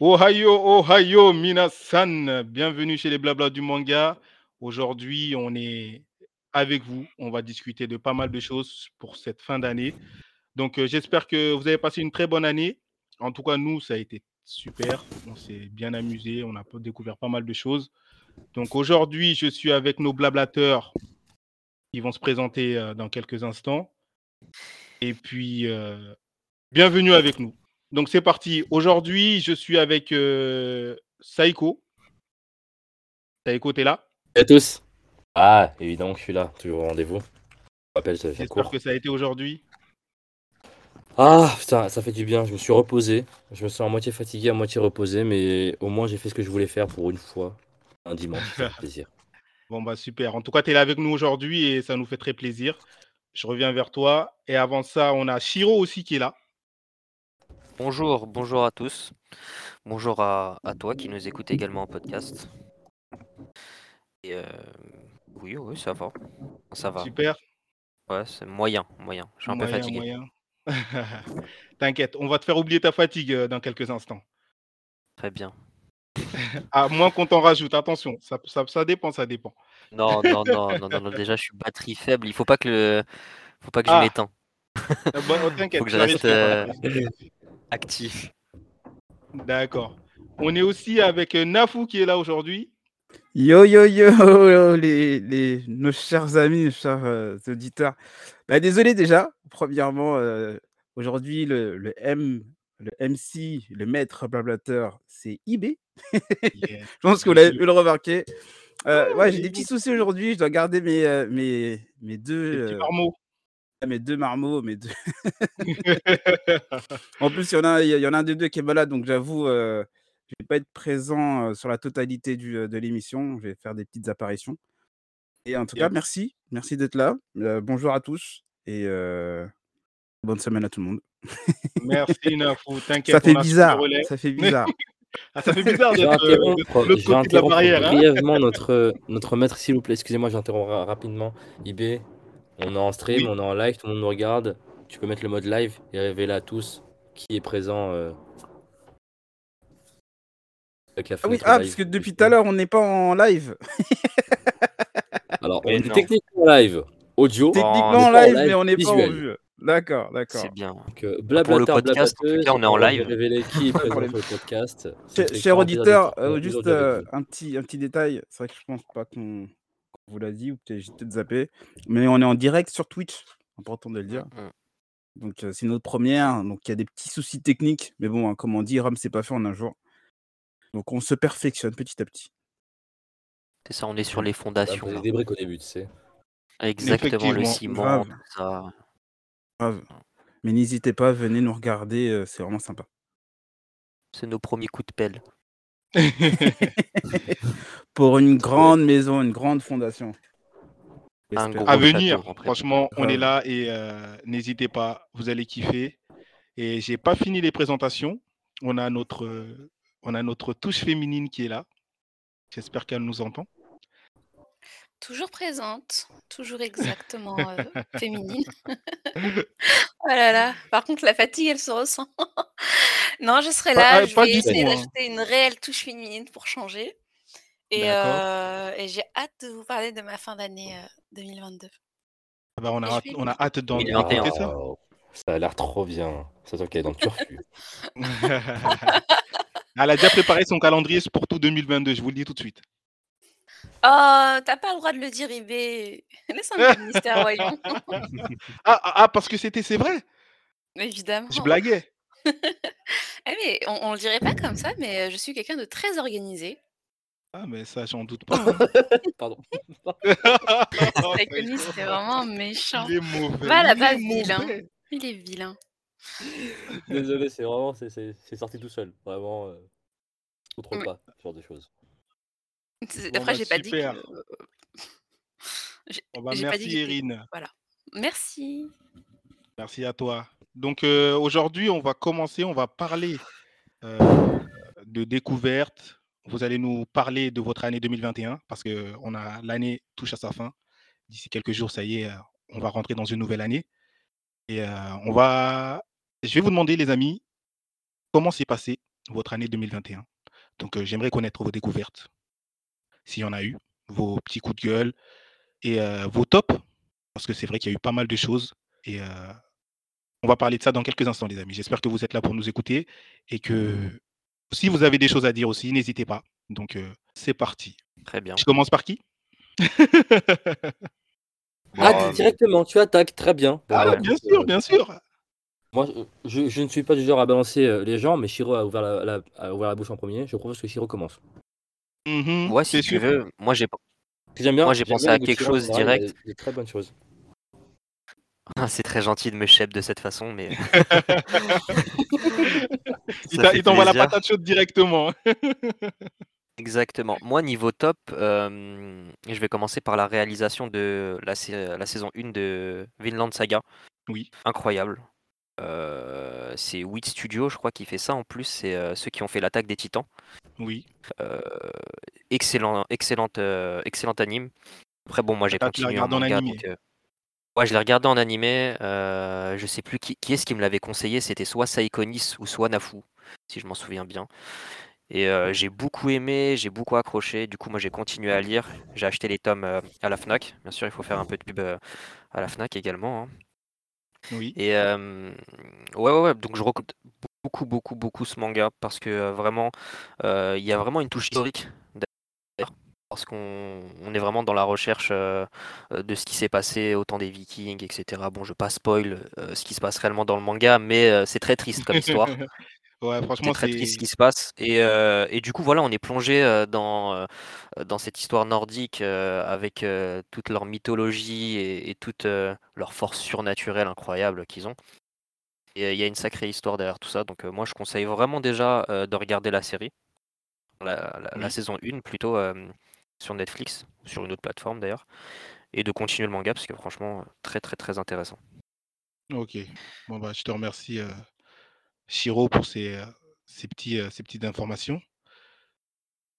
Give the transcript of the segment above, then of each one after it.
Ohio, Ohio, Minasan, bienvenue chez les Blabla du manga. Aujourd'hui, on est avec vous. On va discuter de pas mal de choses pour cette fin d'année. Donc, euh, j'espère que vous avez passé une très bonne année. En tout cas, nous, ça a été super. On s'est bien amusé. On a découvert pas mal de choses. Donc, aujourd'hui, je suis avec nos blablateurs. Ils vont se présenter euh, dans quelques instants. Et puis, euh, bienvenue avec nous. Donc, c'est parti. Aujourd'hui, je suis avec euh, Saiko. Saiko, t'es là? Salut à tous. Ah, évidemment que je suis là, toujours au rendez-vous. Je J'espère que ça a été aujourd'hui. Ah, putain, ça fait du bien. Je me suis reposé. Je me sens à moitié fatigué, à moitié reposé, mais au moins j'ai fait ce que je voulais faire pour une fois. Un dimanche, ça fait plaisir. Bon, bah super. En tout cas, tu es là avec nous aujourd'hui et ça nous fait très plaisir. Je reviens vers toi. Et avant ça, on a Shiro aussi qui est là. Bonjour, bonjour à tous. Bonjour à, à toi qui nous écoute également en podcast. Et euh, oui, oui, ça va. Ça va. Super. Ouais, c'est moyen, moyen. Je suis un peu Moyen, fatigué. moyen. T'inquiète, on va te faire oublier ta fatigue euh, dans quelques instants. Très bien. À moins qu'on t'en rajoute. Attention, ça, ça, ça dépend, ça dépend. Non, non, non, non, non, non, déjà je suis batterie faible. Il faut pas que le, faut pas que je Ah. m'éteins. Euh, bon, oh, T'inquiète. Faut que je reste. Actif. D'accord. On est aussi avec euh, Nafou qui est là aujourd'hui. Yo yo yo les, les nos chers amis, nos chers euh, auditeurs. Bah, désolé déjà. Premièrement, euh, aujourd'hui le, le M, le MC, le maître blablateur, c'est IB. Yeah. Je pense que vous l'avez pu le remarquer. Euh, ouais, j'ai des petits oui. soucis aujourd'hui. Je dois garder mes mes mes deux Les petits euh, marmots. Mes deux marmots, mes deux. En plus, il y en a il y en a un des deux qui est malade, donc j'avoue, euh, je vais pas être présent euh, sur la totalité du, euh, de l'émission. Je vais faire des petites apparitions. Et en tout cas, merci, merci d'être là. Euh, bonjour à tous et euh, bonne semaine à tout le monde. Merci Nafou. T'inquiète. Ça fait bizarre, ça fait bizarre. Ah, ça fait bizarre d'être euh, de interrompre, l'autre je vais côté de la interrompre barrière. hein. brièvement notre, notre maître, s'il vous plaît. Excusez-moi, j'interromps ra- rapidement. IB, on est en stream, Oui. on est en live, tout le monde nous regarde. Tu peux mettre le mode live et révéler à tous qui est présent euh, avec la Ah oui, ah, live parce que depuis tout à l'heure, on n'est pas en live. Alors, on Mais est non. techniquement live audio, Techniquement on en en live, mais on n'est pas en vue. D'accord, d'accord. C'est bien. Donc, euh, Pour le podcast, en tout blablateuse, cas, on est en va live. révéler qui est présent sur le podcast. Cher, auditeur, euh, juste euh, un, petit, un petit détail. C'est vrai que je pense pas qu'on vous l'a dit, ou peut-être j'ai peut-être zappé. Mais on est en direct sur Twitch. Important de le dire. Mm, mm. Donc euh, c'est notre première. Donc il y a des petits soucis techniques. Mais bon, hein, comme on dit, Rome c'est pas fait en un jour. Donc on se perfectionne petit à petit. C'est ça, on est sur les Ça va fondations. poser là. des briques au début, tu sais. Exactement, le ciment, grave. tout ça. Grave. Mais n'hésitez pas, venez nous regarder. euh, c'est vraiment sympa. C'est nos premiers coups de pelle. Pour une grande maison, une grande fondation. À venir. Franchement, on est là et euh, n'hésitez pas, vous allez kiffer. Et j'ai pas fini les présentations. On a notre, euh, on a notre touche féminine qui est là. J'espère qu'elle nous entend. Toujours présente, toujours exactement euh, féminine. oh là là, par contre la fatigue elle se ressent. non, je serai Pas- là, ah, je pas vais essayer hein. d'ajouter une réelle touche féminine pour changer. Et, euh, j'ai hâte de vous parler de ma fin d'année euh, 2022. Ah bah, on, a hâte, on a hâte d'en- 2021. d'écouter ça. Ça a l'air trop bien. C'est toi qui es dans le turfu. Elle a déjà préparé son calendrier pour tout 2022, je vous le dis tout de suite. Oh, t'as pas le droit de le dire, IB. Laisse un peu de mystère, voyons. Ah, ah, ah, parce que c'était, c'est vrai. Évidemment. Je blaguais. Eh, mais on, on le dirait pas comme ça, mais je suis quelqu'un de très organisé. Ah, mais ça, j'en doute pas. hein. Pardon. C'était vraiment méchant. Il est mauvais. Va il là-bas, est vilain. mauvais. Il est vilain. Désolé, c'est vraiment, c'est- c'est c'est sorti tout seul. Vraiment, euh, Oui. pas ce genre de choses. C'est- Bon, Après, bah, j'ai pas dit super. que. J'ai Bon, bah, j'ai pas dit merci, Erin. Merci. Merci à toi. Donc euh, aujourd'hui, on va commencer, on va parler euh, de découverte. Vous allez nous parler de votre année 2021 parce que l'année touche à sa fin. D'ici quelques jours, ça y est, euh, on va rentrer dans une nouvelle année. Et euh, on va, je vais vous demander, les amis, comment s'est passée votre année 2021. Donc, euh, j'aimerais connaître vos découvertes, s'il y en a eu, vos petits coups de gueule et vos tops, parce que c'est vrai qu'il y a eu pas mal de choses. Et on va parler de ça dans quelques instants, les amis. J'espère que vous êtes là pour nous écouter et que si vous avez des choses à dire aussi, n'hésitez pas. Donc, euh, c'est parti. Très bien. Je commence par qui? Ah, Bon, directement, tu attaques, très bien. Ah, bah, bien sûr, euh, bien sûr. Moi, je, je ne suis pas du genre à balancer euh, les gens, mais Shiro a ouvert la, la- a ouvert la bouche en premier. Je propose que Shiro commence. Mhm, ouais, si tu sûr. veux. Moi, j'ai J'aime bien. Moi, j'ai j'aime pensé à quelque chose direct. Des très bonnes choses. Ah, c'est très gentil de me chèpe de cette façon, mais Il fait il t'envoie la patate chaude directement. Exactement. Moi, niveau top, euh, je vais commencer par la réalisation de la, sa- la saison 1 de Vinland Saga. Oui. Incroyable. Euh, c'est Wit Studio, je crois, qui fait ça en plus. C'est euh, ceux qui ont fait l'attaque des Titans. Oui. Euh, excellent, excellente, euh, excellent anime. Après, bon, moi j'ai continué en manga. donc, euh, ouais, je l'ai regardé en animé. euh, je sais plus qui, qui est-ce qui me l'avait conseillé. C'était soit Saikonis ou soit Nafu, si je m'en souviens bien. Et euh, j'ai beaucoup aimé, j'ai beaucoup accroché. Du coup, moi j'ai continué à lire. J'ai acheté les tomes euh, à la Fnac. Bien sûr, il faut faire un peu de pub euh, à la Fnac également. hein. Oui. Et euh, ouais, ouais, ouais, donc je recommande beaucoup, beaucoup, beaucoup ce manga parce que euh, vraiment, euh, il y a vraiment une touche historique parce qu'on on est vraiment dans la recherche euh, de ce qui s'est passé au temps des Vikings, etc. Bon, je pas spoil euh, ce qui se passe réellement dans le manga, mais euh, c'est très triste comme histoire. ouais, C'est franchement, très triste ce qui se passe. Et, et du coup, voilà, on est plongé dans, dans cette histoire nordique avec toute leur mythologie et, et toute leur force surnaturelle incroyable qu'ils ont. Et il y a une sacrée histoire derrière tout ça. Donc, moi, je conseille vraiment déjà de regarder la série, la, la- saison 1 plutôt, sur Netflix, sur une autre plateforme d'ailleurs, et de continuer le manga parce que franchement, très, très, très intéressant. Ok. Bon, bah, je te remercie, euh, Shiro, pour ces, euh, ces, petits, euh, ces petites informations.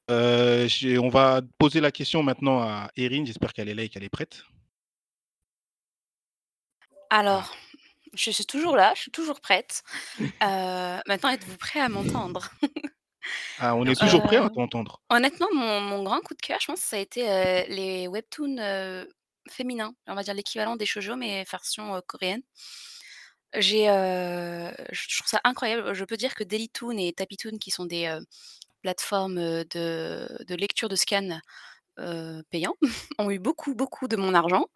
Euh, on va poser la question maintenant à Erin. J'espère qu'elle est là et qu'elle est prête. Alors, je suis toujours là, je suis toujours prête. Euh, maintenant, êtes-vous prêts à m'entendre? Ah, on est toujours prêt à Euh, t'entendre. Honnêtement, mon, mon grand coup de cœur, je pense que ça a été euh, les webtoons euh, féminins. On va dire l'équivalent des shoujo, mais version euh, coréenne. J'ai, euh, je trouve ça incroyable. Je peux dire que Dailytoon et Tapitoon, qui sont des euh, plateformes euh, de, de lecture de scans euh, payants, ont eu beaucoup, beaucoup de mon argent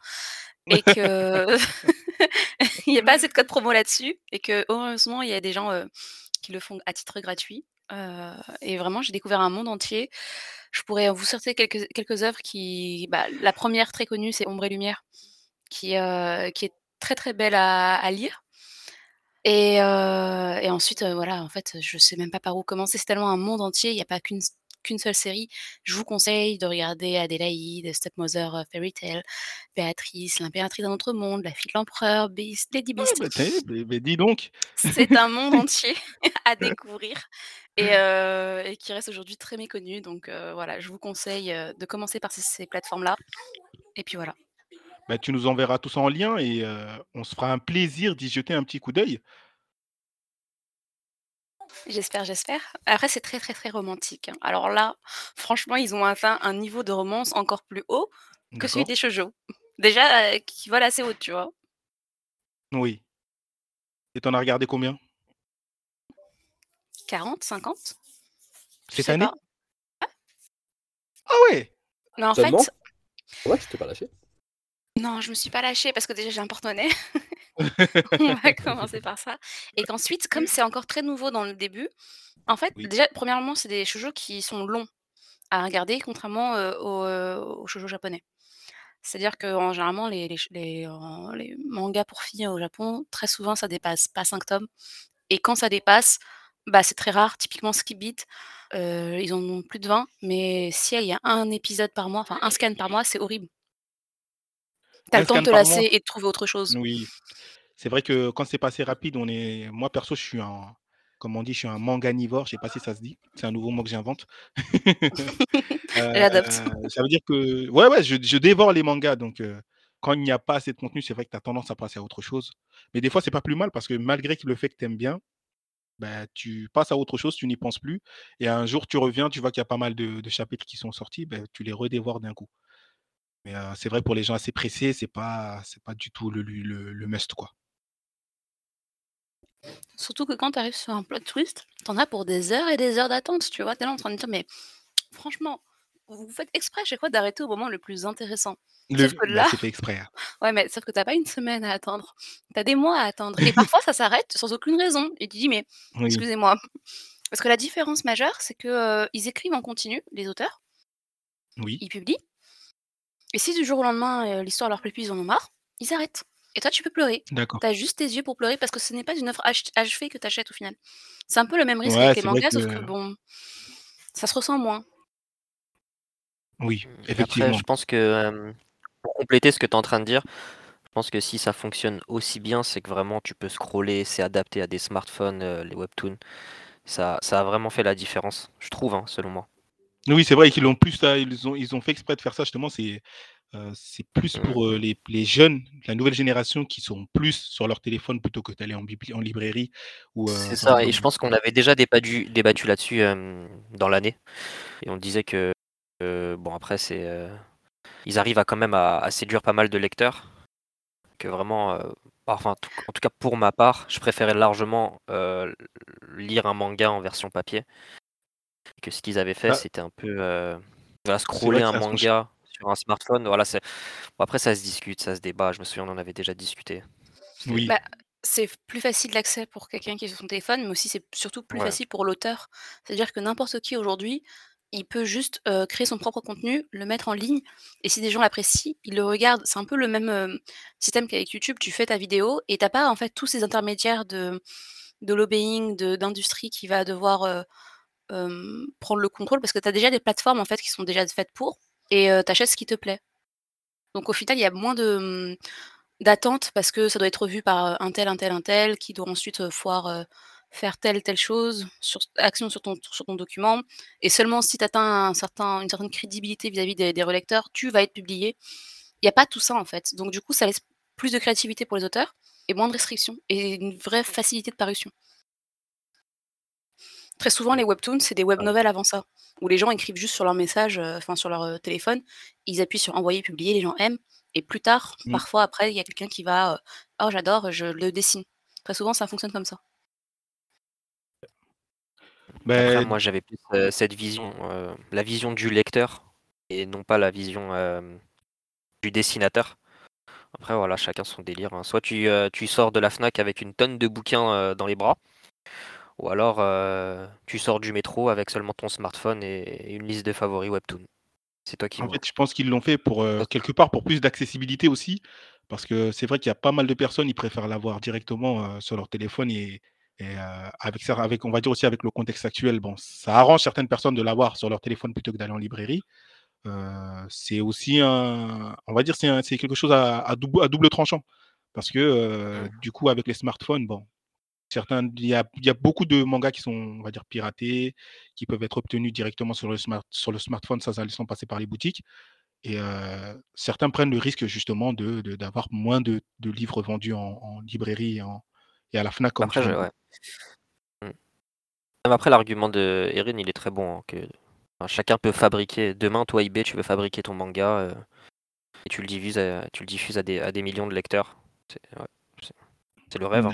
et que il n'y a pas assez de code promo là-dessus et que heureusement il y a des gens euh, qui le font à titre gratuit. Euh, et vraiment, j'ai découvert un monde entier. Je pourrais vous sortir quelques, quelques œuvres qui. bah, la première très connue, c'est Ombre et Lumière, qui, euh, qui est très très belle à, à lire. Et, euh, et ensuite, euh, voilà, en fait, je sais même pas par où commencer. C'est tellement un monde entier, il n'y a pas qu'une qu'une seule série. Je vous conseille de regarder Adélaïde, Stepmother Fairy Tale, Béatrice, l'impératrice d'un autre monde, la fille de l'empereur, Beast, Lady Ah, Beast. bah, dis donc. C'est un monde entier à découvrir et, euh, et qui reste aujourd'hui très méconnu. Donc euh, voilà, je vous conseille euh, de commencer par ces, ces plateformes-là. Et puis voilà. Bah, tu nous enverras tout ça en lien et on se fera un plaisir d'y jeter un petit coup d'œil. J'espère, j'espère. Après, c'est très, très, très romantique. hein. Alors là, franchement, ils ont atteint un niveau de romance encore plus haut que celui D'accord des shoujo. Déjà, euh, qui vole assez haut, tu vois. Oui. Et t'en as regardé combien? 40, 50 Je Cette année? pas. Ah ouais Mais en Seulement fait, Ouais, tu t'es pas lâché? non, je me suis pas lâchée parce que déjà, j'ai un porte-monnaie. On va commencer par ça. Et qu'ensuite, comme c'est encore très nouveau dans le début, en fait, Oui. déjà, premièrement, c'est des shoujo qui sont longs à regarder, contrairement euh, aux, euh, aux shoujo japonais. C'est-à-dire que en- généralement, les, les, ch- les, euh, les mangas pour filles au Japon, très souvent, ça dépasse pas 5 tomes. Et quand ça dépasse, bah, c'est très rare. Typiquement, Skip Beat, euh, ils en ont plus de 20. Mais si il y a un épisode par mois, enfin un scan par mois, c'est horrible. T'as le temps de scan te par mois? lasser et de trouver autre chose. Oui. C'est vrai que quand c'est passé rapide, on est. Moi perso, je suis un. Comme on dit, je suis un manganivore. Je sais pas si ça se dit. C'est un nouveau mot que j'invente. Euh, J'adopte. ça veut dire que. Ouais, ouais, je, je dévore les mangas. Donc, euh, quand il n'y a pas assez de contenu, c'est vrai que tu as tendance à passer à autre chose. Mais des fois, c'est pas plus mal parce que malgré que le fait que tu aimes bien, bah, tu passes à autre chose, tu n'y penses plus et un jour tu reviens, tu vois qu'il y a pas mal de chapitres qui sont sortis, bah, tu les redévores d'un coup. Mais, c'est vrai pour les gens assez pressés, c'est pas c'est pas du tout le le must, quoi. Surtout que quand tu arrives sur un plot twist, tu en as pour des heures et des heures d'attente, tu vois? Tu es là en train de dire: «Mais franchement, vous faites exprès chaque fois d'arrêter au moment le plus intéressant». Le Sauf que bah, là c'est fait exprès, hein. ouais, mais sauf que tu as pas 1 semaine à attendre, tu as des mois à attendre et parfois ça s'arrête sans aucune raison et tu dis: «Mais Oui. excusez-moi». Parce que la différence majeure, c'est que, ils écrivent en continu, les auteurs Oui. ils publient et si du jour au lendemain, l'histoire leur plaît plus, ils en ont marre, ils arrêtent et toi tu peux pleurer. D'accord. Tu as juste tes yeux pour pleurer parce que ce n'est pas une œuvre ach achevée que tu achètes au final. C'est un peu le même risque Ouais, avec les mangas, sauf que bon, ça se ressent moins. Oui, après effectivement. je pense que, hem, pour compléter ce que tu es en train de dire, je pense que si ça fonctionne aussi bien, c'est que vraiment tu peux scroller, c'est adapté à des smartphones, heu, les webtoons. Ça ça a vraiment fait la différence, je trouve, hein, selon moi. Oui, c'est vrai qu'ils l'ont plus à ils ont ils ont fait exprès de faire ça justement, c'est, c'est plus Mmh. pour, les les jeunes, la nouvelle génération qui sont plus sur leur téléphone plutôt que d'aller en bibli en librairie C'est ça et je pense qu'on avait déjà débattu débattu là-dessus, dans l'année et on disait que, bon après c'est, heu, ils arrivent à quand même à à séduire pas mal de lecteurs. Que vraiment, heu, enfin en tout en tout cas pour ma part, je préférais largement, lire un manga en version papier que ce qu'ils avaient fait, Bah c'était un peu, voilà scroller un manga sur un smartphone, voilà c'est bon après ça se discute, ça se débat, je me souviens on en avait déjà discuté. C'est Oui. Bah, c'est plus facile d'accès pour quelqu'un qui est sur son téléphone, mais aussi c'est surtout plus Ouais. facile pour l'auteur. C'est-à-dire que n'importe qui aujourd'hui, il peut juste, créer son propre contenu, le mettre en ligne et si des gens l'apprécient, ils le regardent. C'est un peu le même, système qu'avec YouTube, tu fais ta vidéo et tu as pas en fait tous ces intermédiaires de lobbying, d'industrie qui va devoir, prendre le contrôle parce que tu as déjà des plateformes en fait qui sont déjà faites pour et tu achètes ce qui te plaît. Donc au final, il y a moins de, d'attente parce que ça doit être revu par, un tel, un tel, un tel qui doit ensuite, heu, faire telle, telle chose sur action sur ton sur ton document et seulement si tu atteins un certain une certaine crédibilité vis-à-vis des des relecteurs, tu vas être publié. Il y a pas tout ça en fait, donc du coup, ça laisse plus de créativité pour les auteurs et moins de restrictions et une vraie facilité de parution. Très souvent, les webtoons, c'est des web Ah. novels avant ça, où les gens écrivent juste sur leur message, heu, enfin sur leur, heu, téléphone. Ils appuient sur envoyer, publier, les gens aiment et plus tard, Mmh. parfois après, il y a quelqu'un qui va, heu: «Oh j'adore, je le dessine». Très souvent, ça fonctionne comme ça. Après Beh moi j'avais plus, heu, cette vision, heu, la vision du lecteur et non pas la vision, hem, du dessinateur. Après voilà, chacun son délire, hein. Soit tu, tu sors de la Fnac avec une tonne de bouquins, dans les bras ou alors, tu sors du métro avec seulement ton smartphone et et une liste de favoris webtoon. C'est toi qui En vois. fait, je pense qu'ils l'ont fait pour, quelque part pour plus d'accessibilité aussi. Parce que c'est vrai qu'il y a pas mal de personnes, ils préfèrent l'avoir directement, sur leur téléphone et et heu, avec on va dire aussi avec le contexte actuel, bon, ça arrange certaines personnes de l'avoir sur leur téléphone plutôt que d'aller en librairie. Heu, c'est aussi un on va dire c'est quelque chose à à doub à double tranchant. Parce que, heu, Mmh. du coup avec les smartphones, bon, certains il y a il y a beaucoup de mangas qui sont, on va dire piratés, qui peuvent être obtenus directement sur le smart sur le smartphone sans sans passer par les boutiques et certains prennent le risque justement de de d'avoir moins de de livres vendus en en librairie et en et à la Fnac comme Après je ouais. Même après l'argument de Erin, il est très bon, hein, que enfin chacun peut fabriquer demain toi eBay, tu veux fabriquer ton manga, heu et tu le divises, heu, tu le diffuses à des à des millions de lecteurs. C'est ouais, le rêve, hein.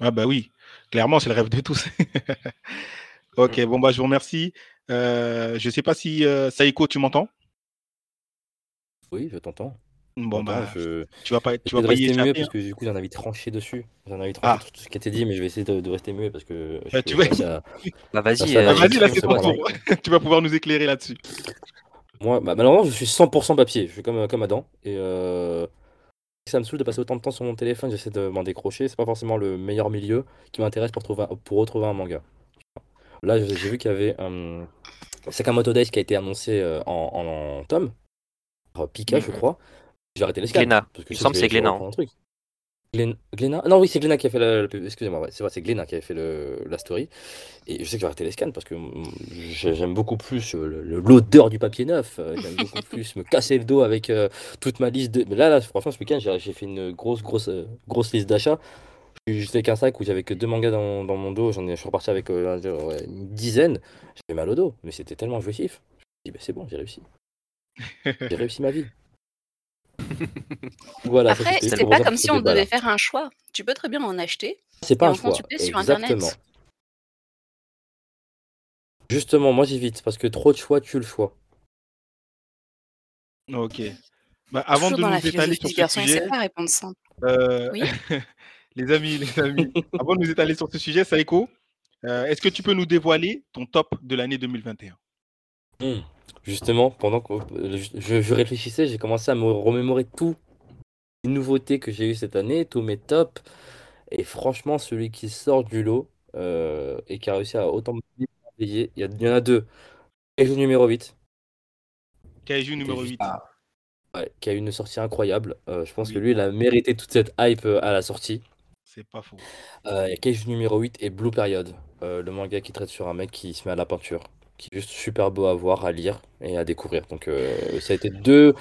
Ah bah oui, clairement, c'est le rêve de tous. Mmh. OK, bon bah je vous remercie. Heu, je sais pas si, heu, Saïko, tu m'entends? Oui, je t'entends. Bon bah, je tu vas pas tu vas pas rester muet parce hein. que du coup, j'en avais tranché dessus. J'en avais tranché Ah! tout ce qui a été dit, mais je vais essayer de de rester muet parce que je Bah tu vas à Bah vas-y, bah heu, vas-y, là, c'est ton tour. Tu vas pouvoir nous éclairer là-dessus. Moi, bah, malheureusement, je suis 100 % papier. Je suis comme, heu, comme Adam et ça me saoule de passer autant de temps sur mon téléphone, j'essaie de m'en décrocher. C'est pas forcément le meilleur milieu qui m'intéresse pour trouver un pour retrouver un manga. Là, j'ai j'ai vu qu'il y avait, hem, Sakamoto Days qui a été annoncé, en en tome, par Pika, Mmh. je Mmh. crois. J'ai arrêté les scans Glénat, parce que il me je semble que je c'est vais je vais Glénat. Glén Glénat? Non, oui, c'est Glénat qui a fait pub, excusez-moi, ouais, c'est vrai, c'est Glénat qui avait fait le la story et je sais que j'ai arrêté les scans parce que, j'ai j'aime beaucoup plus, le l'odeur du papier neuf, heu, j'aime beaucoup plus me casser le dos avec, heu, toute ma liste de mais là là, franchement, ce week-end, j'ai j'ai fait une grosse, grosse, grosse liste d'achats. J'étais avec un sac où j'avais que deux mangas dans, dans mon dos, j'en ai, je suis reparti avec euh, ouais, une dizaine. J'avais mal au dos, mais c'était tellement jouissif. Je me suis dit, bah, c'est bon, j'ai réussi. J'ai réussi ma vie. voilà, Après, c'est pas comme si on devait faire un choix. Tu peux très bien en acheter C'est et pas un en choix, sur exactement. internet. Justement, moi j'évite parce que trop de choix tue le choix. OK. Bah, avant Toujours de nous étaler sur ce sujet, pas répondre simple. Oui? les amis, les amis, avant de nous étaler sur ce sujet, Saïko, heu, est-ce que tu peux nous dévoiler ton top de l'année 2021? Mmh. Justement, pendant que euh, je, réfléchissais, j'ai commencé à me remémorer tout les nouveautés que j'ai eues cette année, tous mes tops. Et franchement, celui qui sort du lot euh, et qui a réussi à autant me payer, il y, a- il y en a deux. Et jeu numéro 8, Kaiju numéro juste- 8. Ah, ouais, qui a eu une sortie incroyable. Euh, je pense Oui. que lui, il a mérité toute cette hype à la sortie. C'est pas faux. Euh, il y a Cage numéro 8 et Blue Period, euh, le manga qui traite sur un mec qui se met à la peinture, qui est juste super beau à voir, à lire et à découvrir. Donc euh, ça a été deux,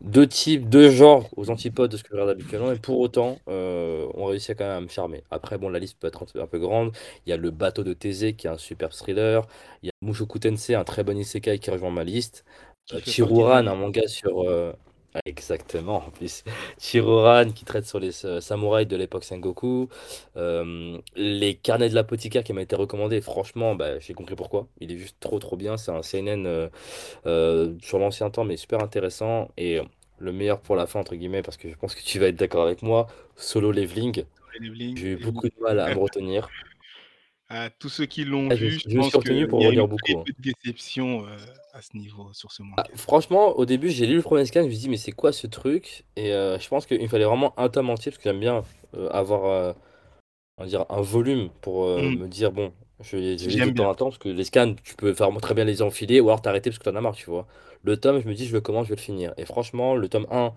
deux types, deux genres aux antipodes de ce que je regarde habituellement, et pour autant, euh, on réussit quand même à me charmer. Après, bon, la liste peut être un peu- grande. Il y a le bateau de Thésée qui est un super thriller. Il y a Mushoku Tensei, un très bon isekai qui rejoint ma liste. Euh, Chiruran, un manga sur. Exactement, en plus. Chiruran qui traite sur les euh, samouraïs de l'époque Sengoku. Euh, les carnets de l'apothicaire qui m'a été recommandé, franchement, bah, j'ai compris pourquoi. Il est juste trop trop bien. C'est un CNN euh, euh, sur l'ancien temps, mais super intéressant. Et le meilleur pour la fin, entre guillemets, parce que je pense que tu vas être d'accord avec moi, Solo Leveling. J'ai eu beaucoup de mal à me retenir. à tous ceux qui l'ont Ah, je- vu, je je suis pense qu'il y a eu beaucoup, hein. déception euh, à ce niveau sur ce manga. Ah, franchement, au début, j'ai lu le premier scan, je me suis dit, mais c'est quoi ce truc? Et euh, je pense qu'il fallait vraiment un tome entier, parce que j'aime bien euh, avoir on va dire, un volume pour euh, Mm. me dire, bon, je vais je de temps en temps, parce que les scans, tu peux faire très bien les enfiler, ou alors t'arrêter parce que t'en as marre, tu vois. Le tome, je me dis, je le commence, je vais le finir. Et franchement, le tome 1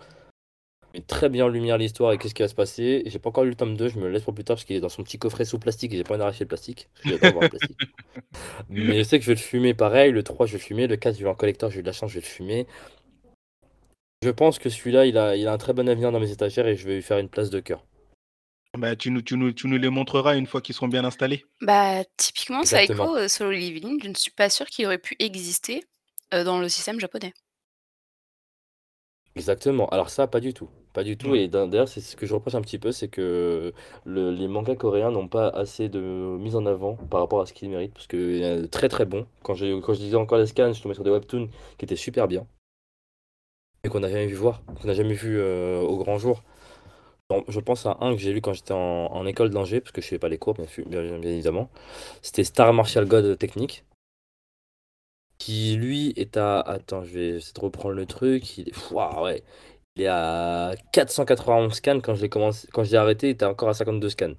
met très bien en lumière l'histoire et qu'est-ce qui va se passer. J'ai pas encore lu le tome 2, je me le laisse pour plus tard, parce qu'il est dans son petit coffret sous plastique, et j'ai pas envie d'arracher le plastique, voir le plastique. Mais je sais que je vais le fumer pareil, le 3 je vais le fumer, le 4 je vais en collector, j'ai eu de la chance, je vais le fumer. Je pense que celui-là, il a, il a un très bon avenir dans mes étagères et je vais lui faire une place de cœur. Bah, tu, nous, tu, nous, tu nous les montreras une fois qu'ils seront bien installés. Bah, typiquement, Exactement. Saiko, euh, Solo Leveling, je ne suis pas sûre qu'il aurait pu exister euh, dans le système japonais. Exactement. Alors ça, pas du tout. Pas du tout. Ouais. Et d'ailleurs, c'est ce que je reproche un petit peu, c'est que le- les mangas coréens n'ont pas assez de mise en avant par rapport à ce qu'ils méritent, parce qu'il y a très très bon. Quand, j'ai- quand je disais encore les scans, je tombais sur des webtoons qui étaient super bien, et qu'on n'a jamais vu voir, qu'on n'a jamais vu euh, au grand jour. Bon, je pense à un que j'ai lu quand j'étais en, en école d'ingé, parce que je ne fais pas les cours, bien, sûr- bien- bien évidemment. C'était Star Martial God Technique, qui lui est à... Attends, je vais essayer de reprendre le truc. Il est... Ouais. Il est à 491 scans quand je l'ai commencé, quand j'ai arrêté, il était encore à 52 scans.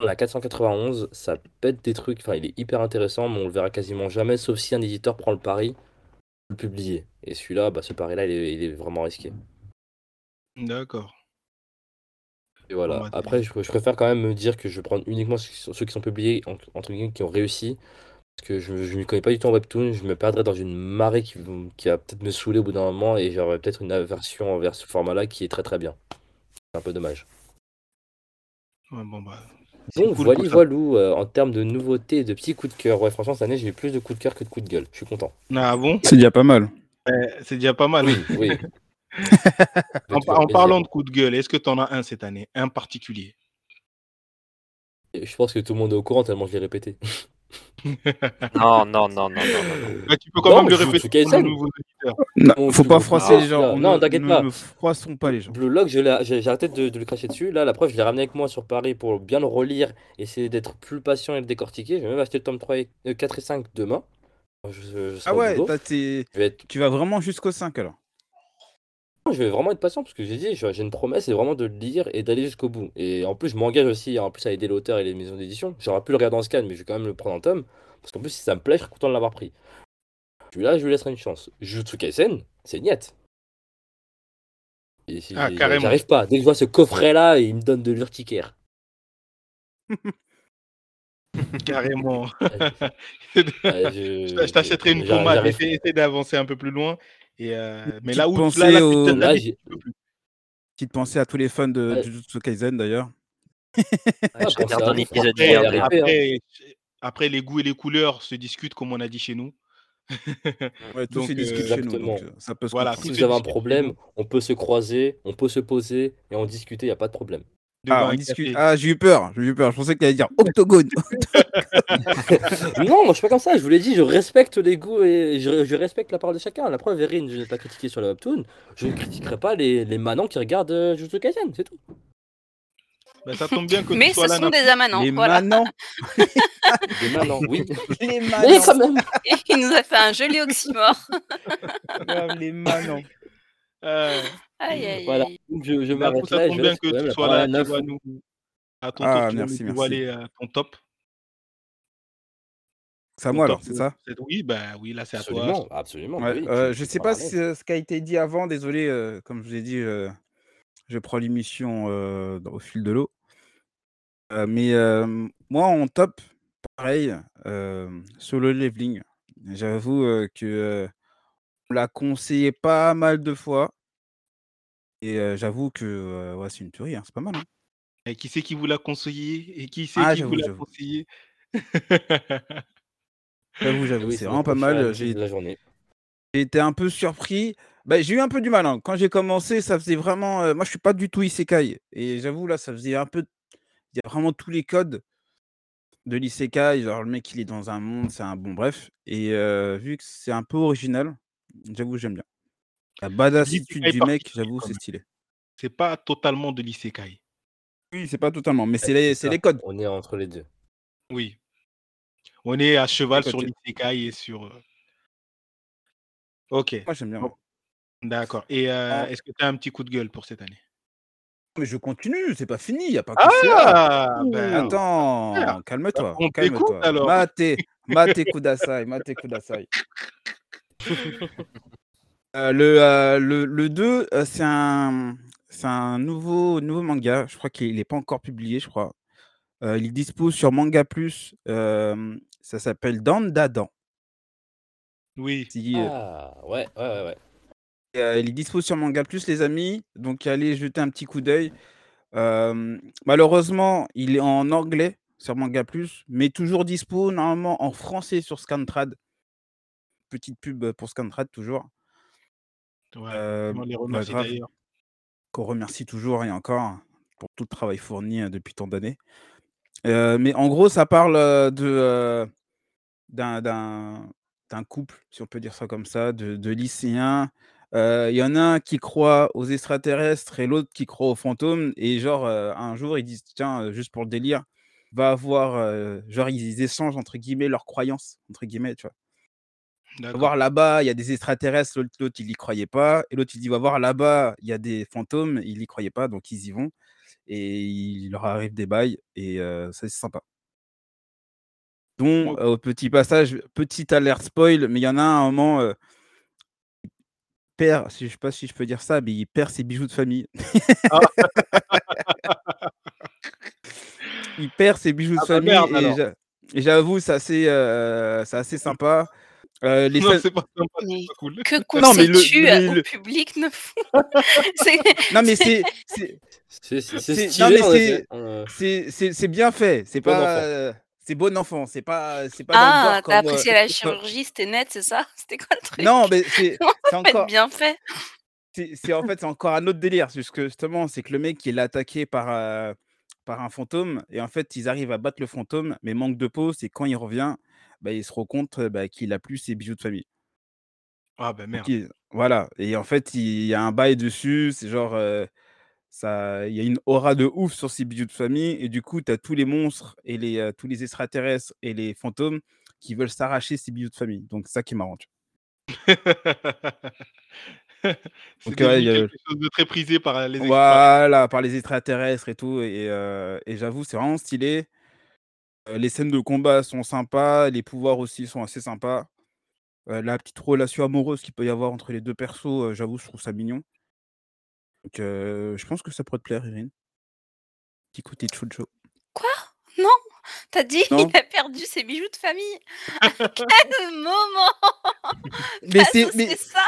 On a 491, ça pète des trucs, enfin il est hyper intéressant, mais on le verra quasiment jamais, sauf si un éditeur prend le pari de le publier. Et celui-là, bah, ce pari-là, il est, il est vraiment risqué. D'accord. Et voilà. Bah, Après, je, je préfère quand même me dire que je vais prendre uniquement ceux qui sont, ceux qui sont publiés, en- entre guillemets, qui ont réussi. Parce que je ne m'y connais pas du tout en webtoon, je me perdrais dans une marée qui, va peut-être me saouler au bout d'un moment et j'aurai peut-être une aversion envers ce format-là qui est très très bien. C'est un peu dommage. Ouais, bon, bah, c'est Donc cool voilà, voilou, euh, en termes de nouveautés et de petits coups de cœur. Ouais, franchement, cette année, j'ai eu plus de coups de cœur que de coups de gueule. Je suis content. Ah bon? C'est déjà pas mal. Euh, C'est déjà pas mal. Oui, oui. En, en parlant de coup de gueule, est-ce que tu en as un cette année Un particulier? Je pense que tout le monde est au courant tellement je l'ai répété. Non, non, non, non, non, non. non. Bah, Tu peux quand Non, même le répéter. Non, faut pas froisser les gens. Non, ne- t'inquiète pas. Ne froissons pas les gens. Blue Lock, je j'ai arrêté de, de le cracher dessus. Là, la preuve, je l'ai ramené avec moi sur Paris pour bien le relire, essayer d'être plus patient et le décortiquer. Je vais même acheter le tome 3 et, euh, 4 et 5 demain. Je, je Ah au ouais, boulot. t'as tes- Je vais, être- tu vas vraiment jusqu'au 5 alors. Je vais vraiment être patient parce que j'ai dit, j'ai une promesse, c'est vraiment de le lire et d'aller jusqu'au bout. Et en plus, je m'engage aussi en plus à aider l'auteur et les maisons d'édition. J'aurais pu le regarder en scan, mais je vais quand même le prendre en tome. Parce qu'en plus, si ça me plaît, je serais content de l'avoir pris. Celui-là, je lui laisserai une chance. Jujutsu Kaisen, c'est niet. Et si Ah. J'arrive pas. Dès que je vois ce coffret-là, il me donne de l'urticaire. Carrément. Ouais, je t'achèterai une pommade. essaie d'avancer un peu plus loin. Et euh, mais là où là, là, au- tu- Là. Petite pensée à tous les fans de Ouais. Jujutsu Kaisen d'ailleurs. Après, hein. Après, après, les goûts et les couleurs se discutent, comme on a dit chez nous. Ouais, tout Donc, se discute euh, chez nous, donc euh, ça peut se voilà, Si vous avez un problème, on peut se croiser, on peut se poser et en discuter, il n'y a pas de problème. Ah. Ah, j'ai eu peur, j'ai eu peur. Je pensais que t'allais dire octogone. non, moi je suis pas comme ça, je vous l'ai dit, je respecte les goûts et je, je respecte la parole de chacun. La preuve, Erin, je n'ai pas critiqué sur la webtoon, je ne critiquerai pas les, les manants qui regardent euh, Jujutsu Kaisen, c'est tout. Bah, ça tombe bien que Mais tu sois ce là, sont des amanants, Les voilà. manants. Les manants, oui. Les Mais manants. quand même Et il nous a fait un joli oxymore. Les manants. Euh, Aïe, aïe, Voilà, donc je, je Nafi, m'arrête ça là tombe bien laisse que tu la sois là. à Tu vas nous, à ton Ah, tour, tu merci, merci. dévoiler euh, ton top. C'est à moi alors, c'est de ça? Oui, bah oui, là c'est à toi. Absolument, absolument. bah Ouais, oui, euh, je tu sais pas à si euh, ce qui a été dit avant, désolé, euh, comme je vous ai dit, euh, je prends l'émission euh, au fil de l'eau. Euh, mais euh, moi, en top, pareil, euh, solo leveling. J'avoue euh, que euh, on l'a conseillé pas mal de fois. Et euh, j'avoue que euh, ouais, c'est une tuerie, hein, c'est pas mal. hein. Et qui c'est qui vous l'a conseillé? Et qui c'est Ah, qui vous j'avoue, l'a j'avoue. conseillé? J'avoue, j'avoue, oui, c'est vraiment pas mal. J'ai de la journée. j'ai été un peu surpris. Bah, j'ai eu un peu du mal. hein. Quand j'ai commencé, ça faisait vraiment. euh, moi, je suis pas du tout isekai. Et j'avoue, là, ça faisait un peu. Il y a vraiment tous les codes de l'isekai. Genre, le mec, il est dans un monde, c'est un bon, bref. Et euh, vu que c'est un peu original, j'avoue, j'aime bien. La badassitude du mec, j'avoue, c'est stylé. C'est pas totalement de l'isekai. Oui, c'est pas totalement, mais c'est les, ça, codes. On est entre les deux. Oui. On est à cheval sur l'isekai et sur. euh, Ok, Moi, j'aime bien. Bon. d'accord. Et euh, est-ce que tu as un petit coup de gueule pour cette année? Mais je continue, c'est pas fini, il n'y a pas que. Ah ben, Attends, calme-toi, on t'écoute, calme-toi. alors. Mate, mate kudasai, mate kudasai. Euh, le, euh, le, le 2, euh, c'est un, c'est un nouveau, nouveau manga. Je crois qu'il n'est pas encore publié, je crois. Euh, il dispose sur Manga Plus. euh, ça s'appelle Dan Dadan. Oui. Si, euh, Ah, ouais, ouais, ouais, ouais. euh, il est dispo sur Manga Plus, les amis. Donc, allez jeter un petit coup d'œil. Euh, malheureusement, il est en anglais sur Manga Plus, mais toujours dispo normalement en français sur Scantrad. Petite pub pour Scantrad, toujours. Ouais, Euh, on les bah, remercie grave. d'ailleurs. qu'on remercie toujours et encore pour tout le travail fourni euh, depuis tant d'années. Euh, mais en gros, ça parle euh, de euh, d'un d'un d'un couple, si on peut dire ça comme ça, de, de lycéens. Euh, Il y en a un qui croit aux extraterrestres et l'autre qui croit aux fantômes. Et genre, euh, un jour, ils disent, tiens, euh, juste pour le délire, va avoir, euh, genre, ils échangent entre guillemets leurs croyances, entre guillemets, tu vois. Va voir là-bas, il y a des extraterrestres, l'autre, il y croyait pas. Et l'autre, il dit, va voir là-bas, il y a des fantômes, il y croyait pas, donc ils y vont. Et il leur arrive des bails, et euh, ça, c'est sympa. Dont, euh, au petit passage, petite alerte spoil, mais il y en a un, moment, euh, il perd, si, je sais pas si je peux dire ça, mais il perd ses bijoux de famille. Ah. il perd ses bijoux de Ah bah famille, merde, et j'avoue, c'est assez, euh, c'est assez sympa. Euh, les Non, c'est pas pas cool. que conseilles-tu le- au le- public ne Non, mais c'est, c'est. Euh, c'est, c'est, bien fait. C'est Bon pas, enfant. euh, c'est bon enfant. C'est pas, c'est pas Ah, t'as comme. euh, apprécié la chirurgie, c'était net, c'est ça? C'était quoi le truc? Non, mais c'est, encore, bien fait c'est, en fait, c'est encore un autre délire. Parce que justement, c'est que le mec, il est attaqué par, euh, par un fantôme. Et en fait, ils arrivent à battre le fantôme. Mais manque de peau, c'est quand il revient, bah, il se rend compte bah, qu'il a plus ses bijoux de famille. Ah ben merde. il- voilà. Et en fait, il y a un bail dessus. C'est genre. euh, ça, il y a une aura de ouf sur ces bijoux de famille. Et du coup, tu as tous les monstres et les, euh, tous les extraterrestres et les fantômes qui veulent s'arracher ces bijoux de famille. Donc, c'est ça qui est marrant. c'est ouais, a- quelque chose de très prisé par les extraterrestres. Voilà, par les extraterrestres et tout. Et, euh, et j'avoue, c'est vraiment stylé. Les scènes de combat sont sympas. Les pouvoirs aussi sont assez sympas. La petite relation amoureuse qu'il peut y avoir entre les deux persos, j'avoue, je trouve ça mignon. Donc, je pense que ça pourrait te plaire, Irine. Petit côté choucho. Non T'as dit Non. il a perdu ses bijoux de famille À quel moment Mais T'as c'est, mais, ça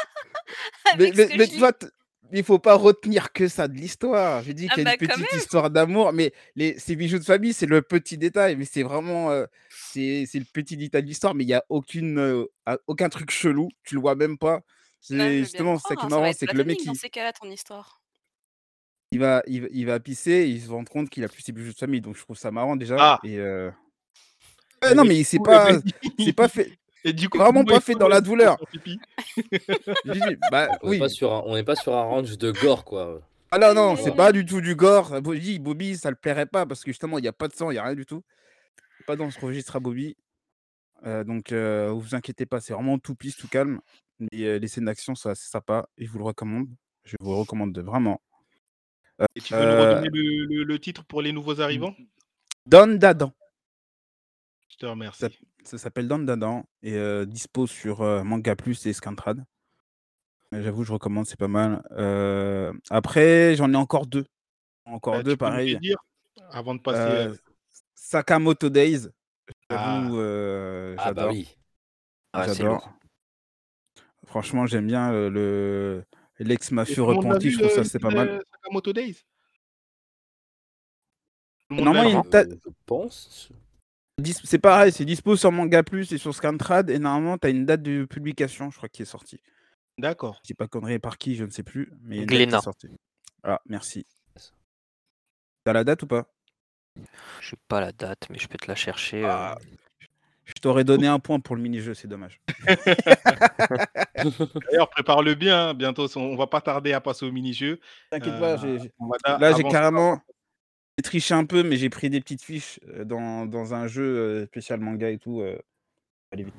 mais, mais- mais il faut pas retenir que ça de l'histoire. J'ai dit Ah qu'il y a bah, une petite même! histoire d'amour, mais les ces bijoux de famille, c'est le petit détail, mais c'est vraiment, heu, c'est c'est le petit détail de l'histoire, mais il y a aucune, heu, a aucun truc chelou, tu le vois même pas. C'est justement, c'est ça qui est va marrant, c'est que le mec, platonique dans il ces cas-là, ton histoire. il va il va il va pisser, il se rend compte qu'il a plus ses bijoux de famille, donc je trouve ça marrant déjà Ah! et Et ouais, non, mais c'est pas et c'est pas fait et du coup, vraiment pas fait dans la douleur. bah, On n'est pas oui. sur un on n'est pas sur un range de gore, quoi. Ah non, non, c'est pas du tout du gore. Bobby Bobby, ça le plairait pas parce que justement, il y a pas de sang, il y a rien du tout. Pas dans ce registre à Bobby. Heu, donc heu, vous inquiétez pas, c'est vraiment tout peace, tout calme. Les scènes d'action, c'est assez sympa et je vous le recommande. Je vous le recommande vraiment. Et tu veux nous Heu redonner le le le titre pour les nouveaux arrivants? Don Dadan. Je te Ça remercie. Ça s'appelle Don Dadan et heu, dispo sur, Manga Plus et Scantrad. J'avoue, je recommande, c'est pas mal. Après, j'en ai encore 2. Encore Bah, 2 tu peux nous les pareil. dire avant de passer, Sakamoto Days, Ah! j'avoue, heu, Ah bah j'adore. oui. Ah, J'adore. Franchement, j'aime bien, le Et l'ex-mafieux tout le monde l'a repenti, je trouve ça, c'est pas mal. Sakamoto Days? Normalement, il y a une ta Heu, je pense. C'est pareil, c'est dispo sur Manga Plus et sur Scantrad et normalement, tu as une date de publication, je crois, qui est sortie. D'accord. Je dis pas de conneries, par qui, je ne sais plus, mais il y a une date qui est Glénat. sortie. Ah, merci. Tu as la date ou pas? J'ai pas la date, mais je peux te la chercher, heu Ah! Je t'aurais donné 1 point pour le mini-jeu, c'est dommage. D'ailleurs, prépare-le bien, hein, bientôt on va pas tarder à passer au mini-jeu. T'inquiète pas, da là, j'ai carrément j'ai triché un peu, mais j'ai pris des petites fiches, dans dans un jeu, spécial manga et tout, heu, aller vite.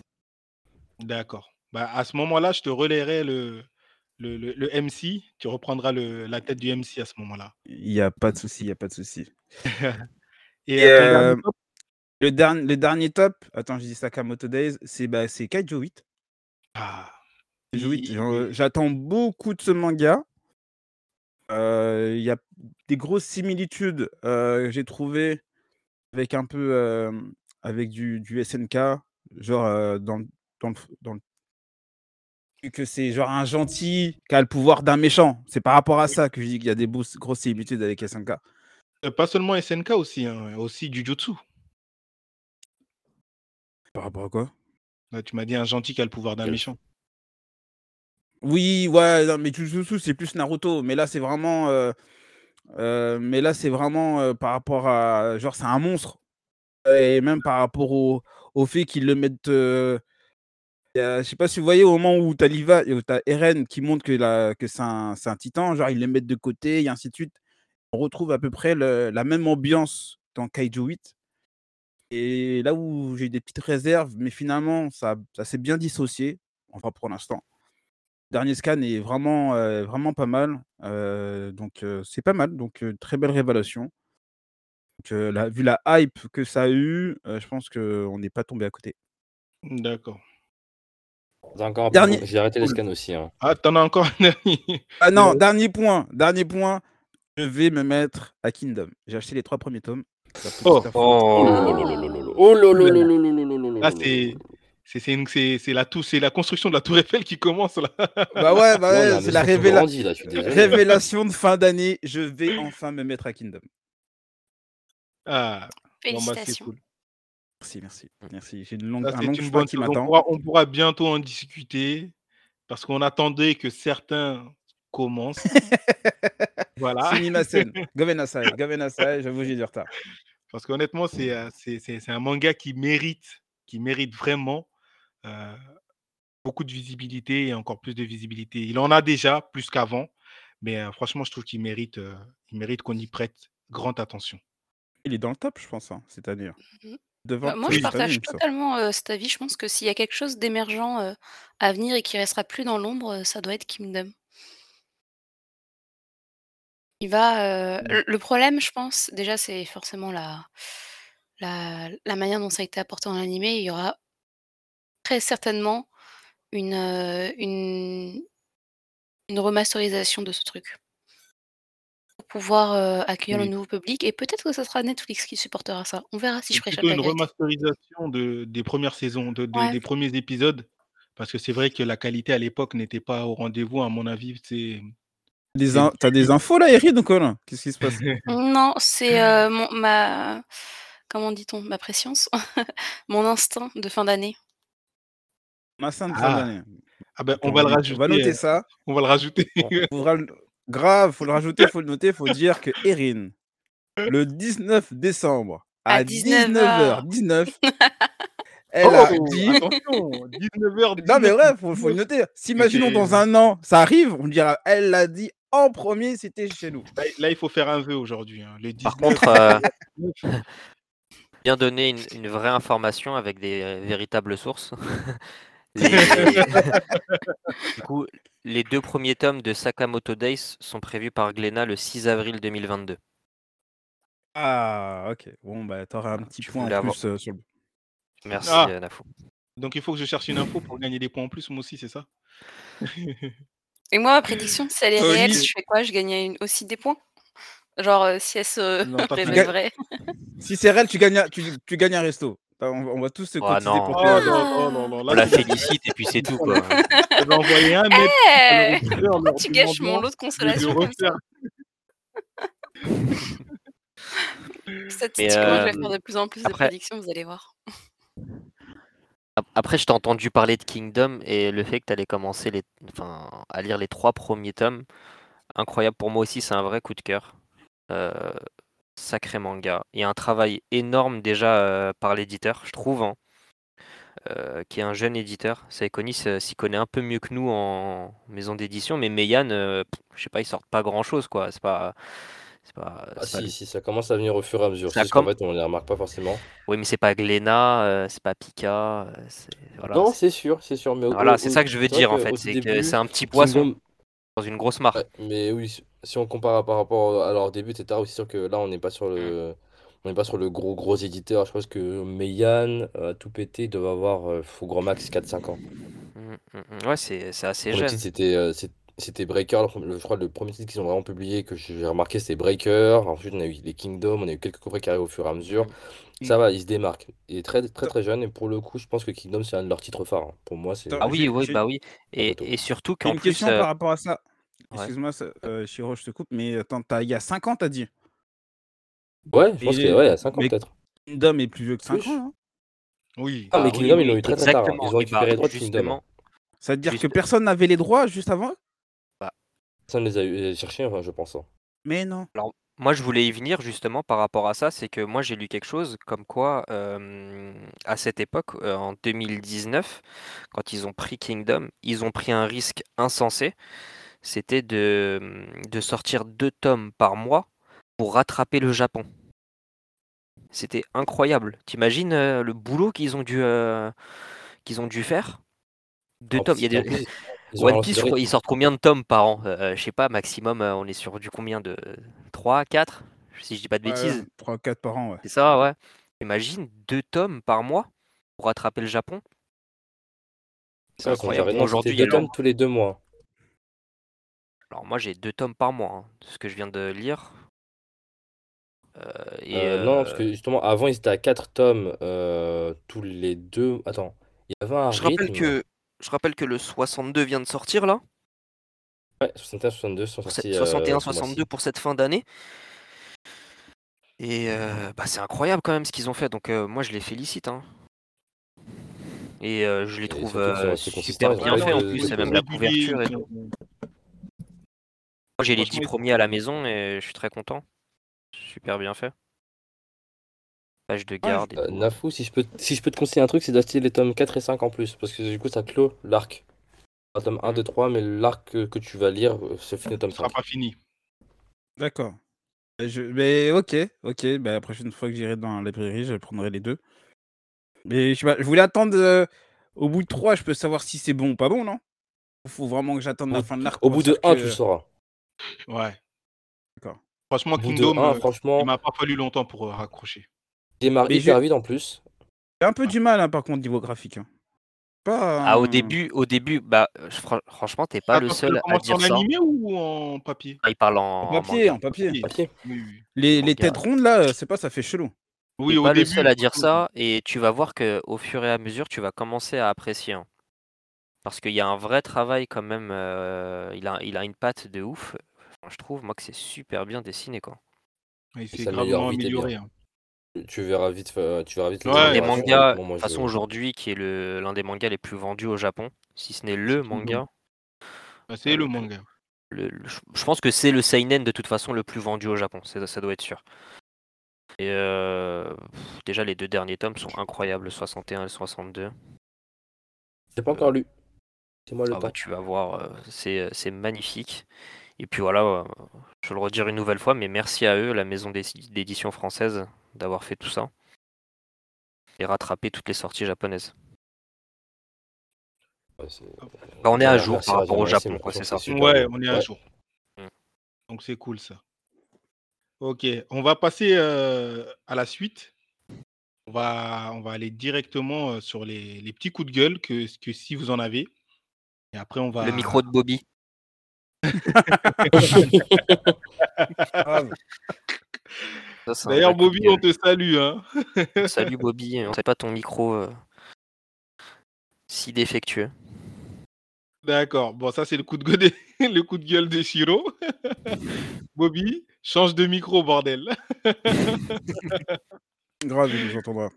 D'accord. Bah, à ce moment-là, je te relayerai le le le le MC. Tu reprendras le la tête du MC à ce moment-là. Il y a pas de souci, il y a pas de souci. Et ton dernier top? le dern le dernier top, attends, j'ai dit Sakamoto Days, c'est, bah, c'est Kaiju 8. Ah! Kaiju 8, Il genre, il heu, j'attends beaucoup de ce manga. Il y a des grosses similitudes, heu, j'ai trouvé avec un peu, avec du du SNK, genre, dans dans le dans que c'est genre un gentil qui a le pouvoir d'un méchant. C'est par rapport à ça que je dis qu'il y a des grosses similitudes avec SNK. Pas seulement SNK aussi, hein, aussi Jujutsu. Par rapport à quoi? Bah, tu m'as dit un gentil qui a le pouvoir d'un méchant. Oui, ouais, non, mais c'est plus Naruto, mais là, c'est vraiment, heu heu, mais là, c'est vraiment, heu, par rapport à genre, c'est un monstre et même par rapport au au fait qu'ils le mettent, il y a je sais pas si vous voyez au moment où tu as Liva où tu as Eren qui montre que que c'est un un titan, genre ils les mettent de côté et ainsi de suite. On retrouve à peu près le la même ambiance dans Kaiju 8 et là où j'ai des petites réserves, mais finalement ça ça s'est bien dissocié, enfin pour l'instant. Dernier scan est vraiment, vraiment pas mal, donc c'est pas mal, donc très belle révélation. Donc la vu la hype que ça a eu, je pense qu'on n'est pas tombé à côté. D'accord. J'ai encore Dernier j'ai arrêté les scans aussi, hein. Ah, tu en as encore un dernier? Ah non, dernier point, dernier point, je vais me mettre à Kingdom. J'ai acheté les 3 premiers tomes. La petite Oh! info. Oh là Oh! là là là là là. Oh c'est la la construction de la tour Eiffel qui commence là. Bah ouais, bah ouais, c'est la révéla là, révélation de fin d'année. Je vais enfin me mettre à Kingdom. Ah, bon bah, c'est Félicitations. cool. Merci, merci, merci. J'ai une longue un long une bonne qui. On m'attend. pourra on pourra bientôt en discuter parce qu'on attendait que certains commencent. Voilà. Sumimasen, Gomen Nasai, Gomen Nasai, j'avoue, j'ai du retard. Parce qu'honnêtement, c'est, heu, c'est c'est c'est un manga qui mérite qui mérite vraiment, heu, beaucoup de visibilité et encore plus de visibilité. Il en a déjà plus qu'avant, mais heu, franchement, je trouve qu'il mérite, il mérite qu'on y prête grande attention. Il est dans le top, je pense, hein, cette année, hein. Mmh mh. Devant Bah, moi, je partage totalement, cet avis. Je pense que s'il y a quelque chose d'émergent, à venir et qui restera plus dans l'ombre, ça doit être Kingdom. Il va, Mmh. le le problème, je pense, déjà, c'est forcément la la la manière dont ça a été apporté en animé. Il y aura très certainement une, heu, une une remasterisation de ce truc. Pour pouvoir, heu, accueillir le nouveau public et peut-être que ce sera Netflix qui supportera ça. On verra si je ta une remasterisation de des 1res saisons, de des Ouais. des 1ers épisodes, parce que c'est vrai que la qualité à l'époque n'était pas au rendez-vous à mon avis, c'est Des in- T'as des infos là, quoi là Qu'est-ce qui se passe? Non, c'est euh, mon, ma. Comment dit-on? Ma préscience? Mon instinct de fin d'année. Ma sainte Ah, fin d'année. Ah ben, on On va le on va rajouter. noter ça. On va le rajouter. Faudra le- Grave, faut le rajouter, faut le noter, faut dire que Erin, le 19 décembre, À à 19h. 19h19, elle a Oh, dit. attention, 19h. Non mais ouais, faut, faut le noter. S'imaginons c'est- dans un an, ça arrive, on dira, elle l'a dit en premier, c'était chez nous. Là, là, il faut faire un vœu aujourd'hui. hein. Le 19. Par contre, euh, bien donner une, une vraie information avec des véritables sources. Les- du coup, les deux premiers tomes de Sakamoto Days sont prévus par Glénat le 6 avril 2022. Ah, ok. Bon, bah, t'auras un petit tu point en plus euh, sur le. Merci, Ah. euh, Nafou. Donc il faut que je cherche une info pour gagner des points en plus, moi aussi, c'est ça? Et moi, ma prédiction, si elle est Toi, réelle, je fais quoi? Je gagne une- aussi des points? Genre, euh, si elle se Non, révèle vraie. Si c'est réel, tu gagnes, un- tu, tu gagnes un resto. On, va- on va tous se Oh, cotiser non. pour Oh non, oh non, non. On la c'est- félicite et puis c'est tout. Quoi. je vais envoyer un mail Eh à l'auditeur Pourquoi leur tu gâches mon lot de de consolation comme ça refaire. Statistiquement, je vais euh, faire de plus en plus après- de prédictions, vous allez voir. Ap- Après, je t'ai entendu parler de Kingdom et le fait que tu allais commencer les... enfin, à lire les trois premiers tomes, incroyable pour moi aussi, c'est un vrai coup de cœur. Euh, sacré manga. Il y a un travail énorme déjà euh, par l'éditeur, je trouve, hein, euh, qui est un jeune éditeur. Saekoni s'y connaît un peu mieux que nous en maison d'édition, mais Meian, euh, je sais pas, ils sortent pas grand chose, quoi. C'est pas. C'est pas, Ah, pas- si, si, ça commence à venir au fur et à mesure. Ça qu'en comm- fait, on les remarque pas forcément. Oui, mais c'est pas Glénat, euh, c'est pas Pika. euh, voilà, non, c'est- sûr, c'est sûr. Mais au- voilà, c'est ça que je veux dire en fait. C'est que début, c'est un petit poisson dans une grosse. Ouais, mais oui, si- on compare par rapport à leur début, etc., c'est sûr que là, on n'est pas sur le, on n'est pas sur le gros gros éditeur. Je pense que Meian, euh, tout pété, doivent avoir euh, au grand max 4-5 ans. Mm, mm, mm. Ouais, c'est c'est assez Le premier jeune. titre, c'était euh, c'est- c'était Breaker. le premier- le- je crois que le premier titre qu'ils ont vraiment publié, que j'ai remarqué, c'était Breaker. Ensuite, on a eu les Kingdom, on a eu quelques coffrets qui arrivent au fur et à mesure. Ça va, ils se démarquent. Il est très très très jeune et pour le coup, je pense que Kingdom, c'est un de leurs titres phares. hein. Pour moi, c'est. Ah oui, j'ai- oui, j'ai- bah oui. Et, photo. et surtout J'ai qu'en une plus, question euh, par rapport à ça. Ouais. Excuse-moi, ça- euh, Chiro, je te coupe, mais attends, t'as- il y a 5 ans, t'as dit? Ouais, je pense Et- que ouais, à 5 ans mais- peut-être. Kingdom est plus vieux que 5 Plus. ans. hein. Oui. Ah, mais oui, Kingdom, ils l'ont eu très très tard. hein. exactement. Ils ont Et bah, récupéré les droits de Kingdom. hein. justement, Ça veut dire que Juste- personne n'avait les droits juste avant Ça ne les a eu- cherchés, enfin, je pense. hein. Mais non. Moi, je voulais y venir justement par rapport à ça, c'est que moi j'ai lu quelque chose comme quoi euh, à cette époque, euh, en 2019, quand ils ont pris Kingdom, ils ont pris un risque insensé. C'était de, de sortir deux tomes par mois pour rattraper le Japon. C'était incroyable. T'imagines euh, le boulot qu'ils ont dû euh, qu'ils ont dû faire? Deux tomes. Il y a des- One Piece, je crois, ils sortent combien de tomes par an? Euh, je sais pas, maximum, euh, on est sur du combien de? 3, 4? Si je dis pas de bêtises. 3 4 par an, ouais. C'est ça, ouais. Imagine deux tomes par mois pour rattraper le Japon. C'est incroyable. Aujourd'hui, il y a tomes tous les deux mois. Alors moi j'ai deux tomes par mois, hein, de ce que je viens de lire. Euh, et Euh, non, parce euh, que justement, avant, ils étaient à 4 tomes euh, tous les deux. Attends, il y avait un je rappelle que je rappelle que le 62 vient de sortir là. Ouais, 61, 62 sont pour sortis. cette- euh, 61, ce mois-ci. 62 pour cette fin d'année. Et euh, bah, c'est incroyable quand même ce qu'ils ont fait. Donc euh, moi je les félicite. hein. Et euh, je les Et trouve euh, super bien faits en plus. et même la couverture et tout. Moi j'ai les 10 Franchement, ils- premiers à la maison et je suis très content. Super bien fait. Page de garde et Euh, tout. Nafou, si je peux, si je peux te conseiller un truc, c'est d'acheter les tomes 4 et 5 en plus. Parce que du coup, ça clôt l'arc. Pas tome 1, 2, 3, mais l'arc que, que tu vas lire euh, se finit au tome Ce sera 5. pas fini. D'accord. Et Je... Mais ok, ok. Bah, la prochaine fois que j'irai dans la librairie, je prendrai les deux. Mais je, je voulais attendre euh, au bout de 3, je peux savoir si c'est bon ou pas bon, non? Il faut vraiment que j'attende la Au- fin de l'arc. Au bout de dire 1, que- tu le sauras. Ouais. D'accord. Franchement, bout de 1, euh, franchement, il m'a pas fallu longtemps pour euh, raccrocher. il démarre Mais hyper je- vite en plus. J'ai un peu du mal, hein, par contre, niveau graphique. hein. Pas. Ah au début, au début, bah euh, fran- franchement t'es pas le seul à dire en ça. animé ou en papier? Ah, il parle en, En papier, en papier. Papier. Oui, oui. Les, têtes rondes, là, c'est pas, ça fait chelou. Oui, T'es au pas début. le seul à dire ça et tu vas voir que au fur et à mesure tu vas commencer à apprécier. hein. Parce qu'il y a un vrai travail quand même. euh, il a, il a une patte de ouf. je trouve, moi, que c'est super bien dessiné, quoi. Il Ça s'est s'améliore gravement vite et bien. amélioré. hein. Tu- verras vite, fa- tu verras vite les Ouais, des améliorations. mangas, de Bon, moi, toute façon, aujourd'hui, qui est le l'un des mangas les plus vendus au Japon, si ce n'est le manga. Bah, c'est le Euh, manga. le- le- je je pense que c'est le seinen de toute façon le plus vendu au Japon, c'est- ça doit être sûr. Et euh, pff, déjà les deux derniers tomes sont incroyables, le 61 et le 62. J'ai pas encore lu. C'est moi le Ah bah, tu vas voir, euh, c'est c'est magnifique. Et puis voilà, euh, je vais le redire une nouvelle fois, mais merci à eux, la maison d'édi- d'édition française, d'avoir fait tout ça et rattraper toutes les sorties japonaises. Ouais, Bah, on est à jour merci, par rapport au Japon, quoi, franchement, c'est ça. super Ouais, on est à Ouais. jour. Mm. Donc c'est cool ça. Ok, on va passer euh, à la suite. On va, on va aller directement euh, sur les, les petits coups de gueule que, que si vous en avez. Et après, on va. Le micro de Bobby. D'ailleurs, Bobby, on te salue. Hein. Salut Bobby, on sait pas ton micro euh, si défectueux. D'accord. Bon, ça, c'est le coup de gueule de, le coup de gueule de Shiro. Bobby, change de micro, bordel. grave, il nous entendra.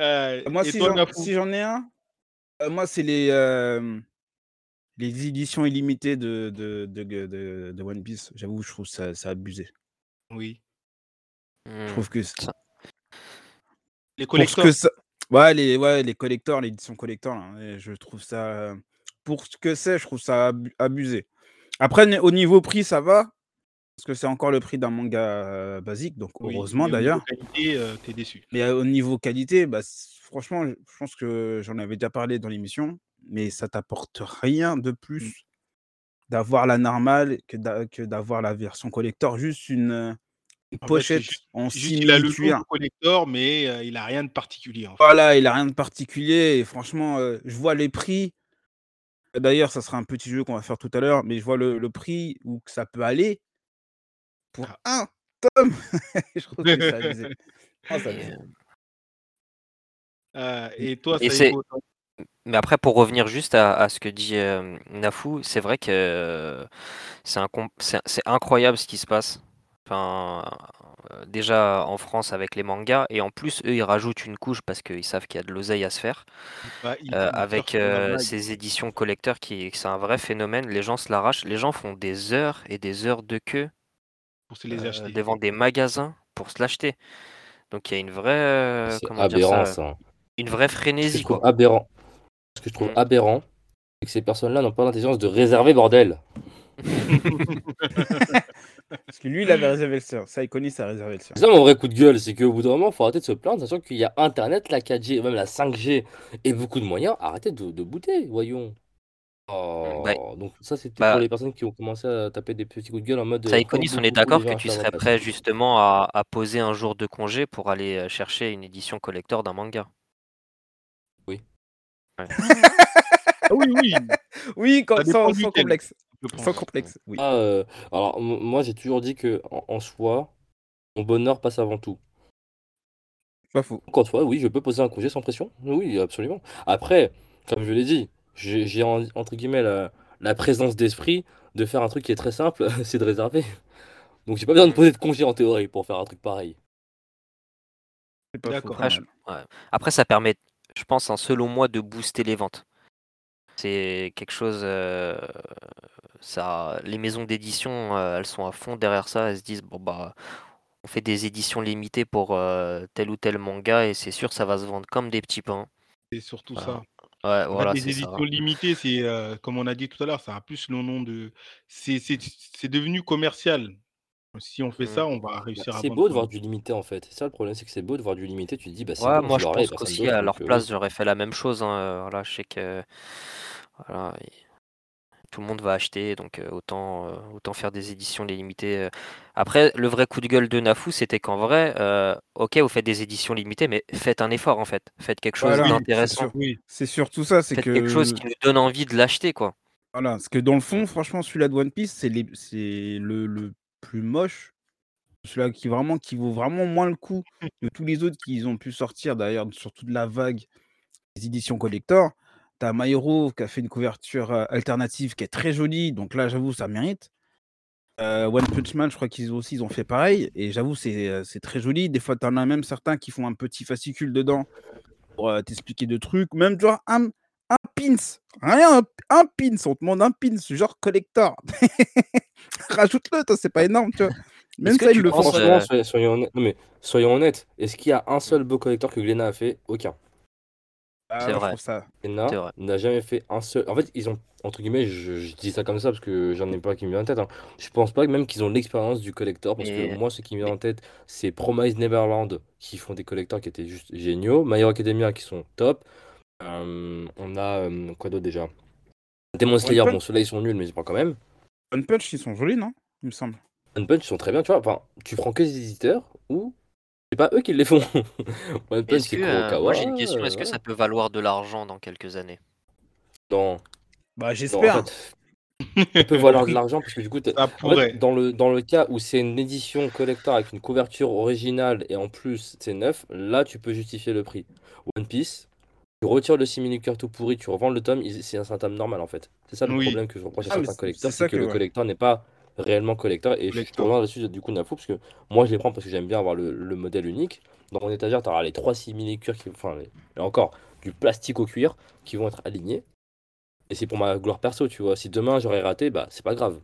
Euh, Moi, j'en si j'en ai un, euh, moi, c'est les, euh, les éditions illimitées de, de, de, de- de One Piece. J'avoue, je trouve ça, ça abusé. Oui. Je Hmm. trouve que c'est- Ça- Les pour ce collecteurs. que ça. Ouais, les, ouais, les collecteurs, l'édition collector, là, et je trouve ça. Pour ce que c'est, je trouve ça abu- abusé. Après, au niveau prix, ça va. Parce que c'est encore le prix d'un manga euh, basique, donc Oui, heureusement d'ailleurs. qualité, euh, t'es déçu. Mais euh, au niveau qualité, bah, franchement, je pense que j'en avais déjà parlé dans l'émission, mais ça t'apporte rien de Mmh. plus d'avoir la normale que d'a- que d'avoir la version collector. Juste une, euh, une En pochette en juste il a le logo collector, mais euh, il a rien de particulier. En fait. Voilà, il a rien de particulier. Et franchement, euh, je vois les prix. D'ailleurs, ça sera un petit jeu qu'on va faire tout à l'heure, mais je vois le, le prix où que ça peut aller pour Ah. un tome. je trouve que abusé. Ah, c'est Et, euh, toi, Et toi? Mais après, pour revenir juste à, à ce que dit euh, Nafou, c'est vrai que euh, c'est incroyable ce qui se passe. Enfin, euh, déjà en France avec les mangas, et en plus, eux, ils rajoutent une couche parce qu'ils savent qu'il y a de l'oseille à se faire. bah, il, Euh, il avec surfe sur la euh, vague. ces éditions collecteurs, qui c'est un vrai phénomène. Les gens se l'arrachent. Les gens font des heures et des heures de queue pour se les euh, acheter. devant des magasins pour se l'acheter. Donc il y a une vraie, euh, C'est comment dire aberrant ça, ça. une vraie je frénésie, trouve quoi. aberrant, ce que je trouve Mm. aberrant, c'est que ces personnes-là n'ont pas l'intelligence de réserver bordel. Parce que lui, il avait réservé le sien. Ça, il connaît, ça a réservé le sien. C'est ça mon vrai coup de gueule, c'est qu'au bout d'un moment, il faut arrêter de se plaindre, sachant qu'il y a Internet, la 4G, même la 5G et beaucoup de moyens. Arrêtez de, de bouter, voyons. Oh, Bah, donc ça c'était bah, pour les personnes qui ont commencé à taper des petits coups de gueule en mode. euh, Saïkonis, oh, on est d'accord que tu serais prêt justement à, à poser un jour de congé pour aller euh, chercher une édition collector d'un manga. Ah oui, oui. Oui, quand- sans, sans complexe. je pense. Sans complexe, oui. Ah, euh, alors moi j'ai toujours dit que en, en soi, mon bonheur passe avant tout. Pas faux. Donc en soi, oui, je peux poser un congé sans pression. Oui, absolument. Après, comme je l'ai dit, j'ai j'ai en- entre guillemets la, la présence d'esprit de faire un truc qui est très simple, c'est de réserver. Donc j'ai pas besoin de poser de congé en théorie pour faire un truc pareil. Pas je- ouais. Après, ça permet, je pense, hein, selon moi, de booster les ventes. C'est quelque chose. euh, ça, les maisons d'édition, euh, elles sont à fond derrière ça. Elles se disent bon bah, on fait des éditions limitées pour euh, tel ou tel manga et c'est sûr ça va se vendre comme des petits pains. C'est surtout Voilà. ça. Ouais, voilà, les ça. éditions limitées, c'est comme on a dit tout à l'heure, ça a plus le nom de. C'est devenu commercial. Si on fait Mm. ça, on va Bah, réussir à c'est beau de voir du limité en fait. C'est ça le problème, c'est que c'est beau de voir du limité. Tu te dis, bah c'est Ouais, bon, moi je je pense personne qu'aussi à leur euh, place j'aurais fait la même chose. hein, euh, Voilà, je sais que voilà, et tout le monde va acheter, donc euh, autant, euh, autant faire des éditions limitées. euh. Après, le vrai coup de gueule de Nafou, c'était qu'en vrai, euh, ok, vous faites des éditions limitées, mais faites un effort en fait. Faites quelque chose Voilà, c'est d'intéressant. Oui, C'est surtout ça, c'est que. quelque chose qui nous donne envie de l'acheter, quoi. Voilà, parce que dans le fond, franchement, celui-là de One Piece, c'est les- c'est le, le plus moche. Celui-là qui vraiment qui vaut vraiment moins le coup de tous les autres qu'ils ont pu sortir d'ailleurs sur toute la vague des éditions collector. T'as Mairo qui a fait une couverture alternative qui est très jolie, donc là j'avoue ça mérite. Euh, One Punch Man, je crois qu'ils aussi ils ont fait pareil. Et j'avoue, c'est c'est très joli. Des fois, tu en as même certains qui font un petit fascicule dedans pour euh, t'expliquer de trucs. Même genre un, un pins. Rien, un, un pins. On te demande un pins, genre collector. Rajoute-le, toi, c'est pas énorme, tu vois. Même Est-ce que ça, tu ils le penses, Franchement, euh, soyons, soyons honnêtes. Non, mais soyons honnêtes. Est-ce qu'il y a un seul beau collector que Glénat a fait? Aucun. Ah, c'est vrai. ça. Vrai. n'a jamais fait un seul. En fait, ils ont entre guillemets, je, je dis ça comme ça parce que j'en ai pas qui me vient en tête. hein. Je pense pas que même qu'ils ont l'expérience du collector parce Et- que moi, ce qui me vient en tête, c'est Promise Neverland qui font des collectors qui étaient juste géniaux, My Hero Academia qui sont top. Euh, on a euh, quoi d'autre déjà? Demon Slayer, bon, ceux-là ils sont nuls, mais c'est pas quand même. One Punch, ils sont jolis, non? Il me semble. One Punch, ils sont très bien, tu vois. Enfin, tu prends que des éditeurs ou c'est pas eux qui les font. One Punch, c'est euh, moi j'ai une question, est-ce que euh, ça peut valoir de l'argent dans quelques années? Dans- Bah, j'espère. en fait, ça peut valoir de l'argent parce que du coup, en fait, dans, le, dans le cas où c'est une édition collector avec une couverture originale et en plus c'est neuf, là tu peux justifier le prix. One Piece, tu retires le simili-cœur tout pourri, tu revends le tome, c'est un, tome normal en fait. C'est ça le Oui. problème que je reproche à Ah, certains c'est- collecteurs, c'est que, le ouais. collector n'est pas réellement collector. Et je te Collector. reviens là-dessus du coup Nafou, parce que moi je les prends parce que j'aime bien avoir le, le modèle unique. Dans mon étagère, tu auras les trois simili-cuirs, qui, enfin, les- et encore du plastique au cuir qui vont être alignés. Et c'est pour ma gloire perso, tu vois. Si demain j'aurais raté, bah c'est pas grave.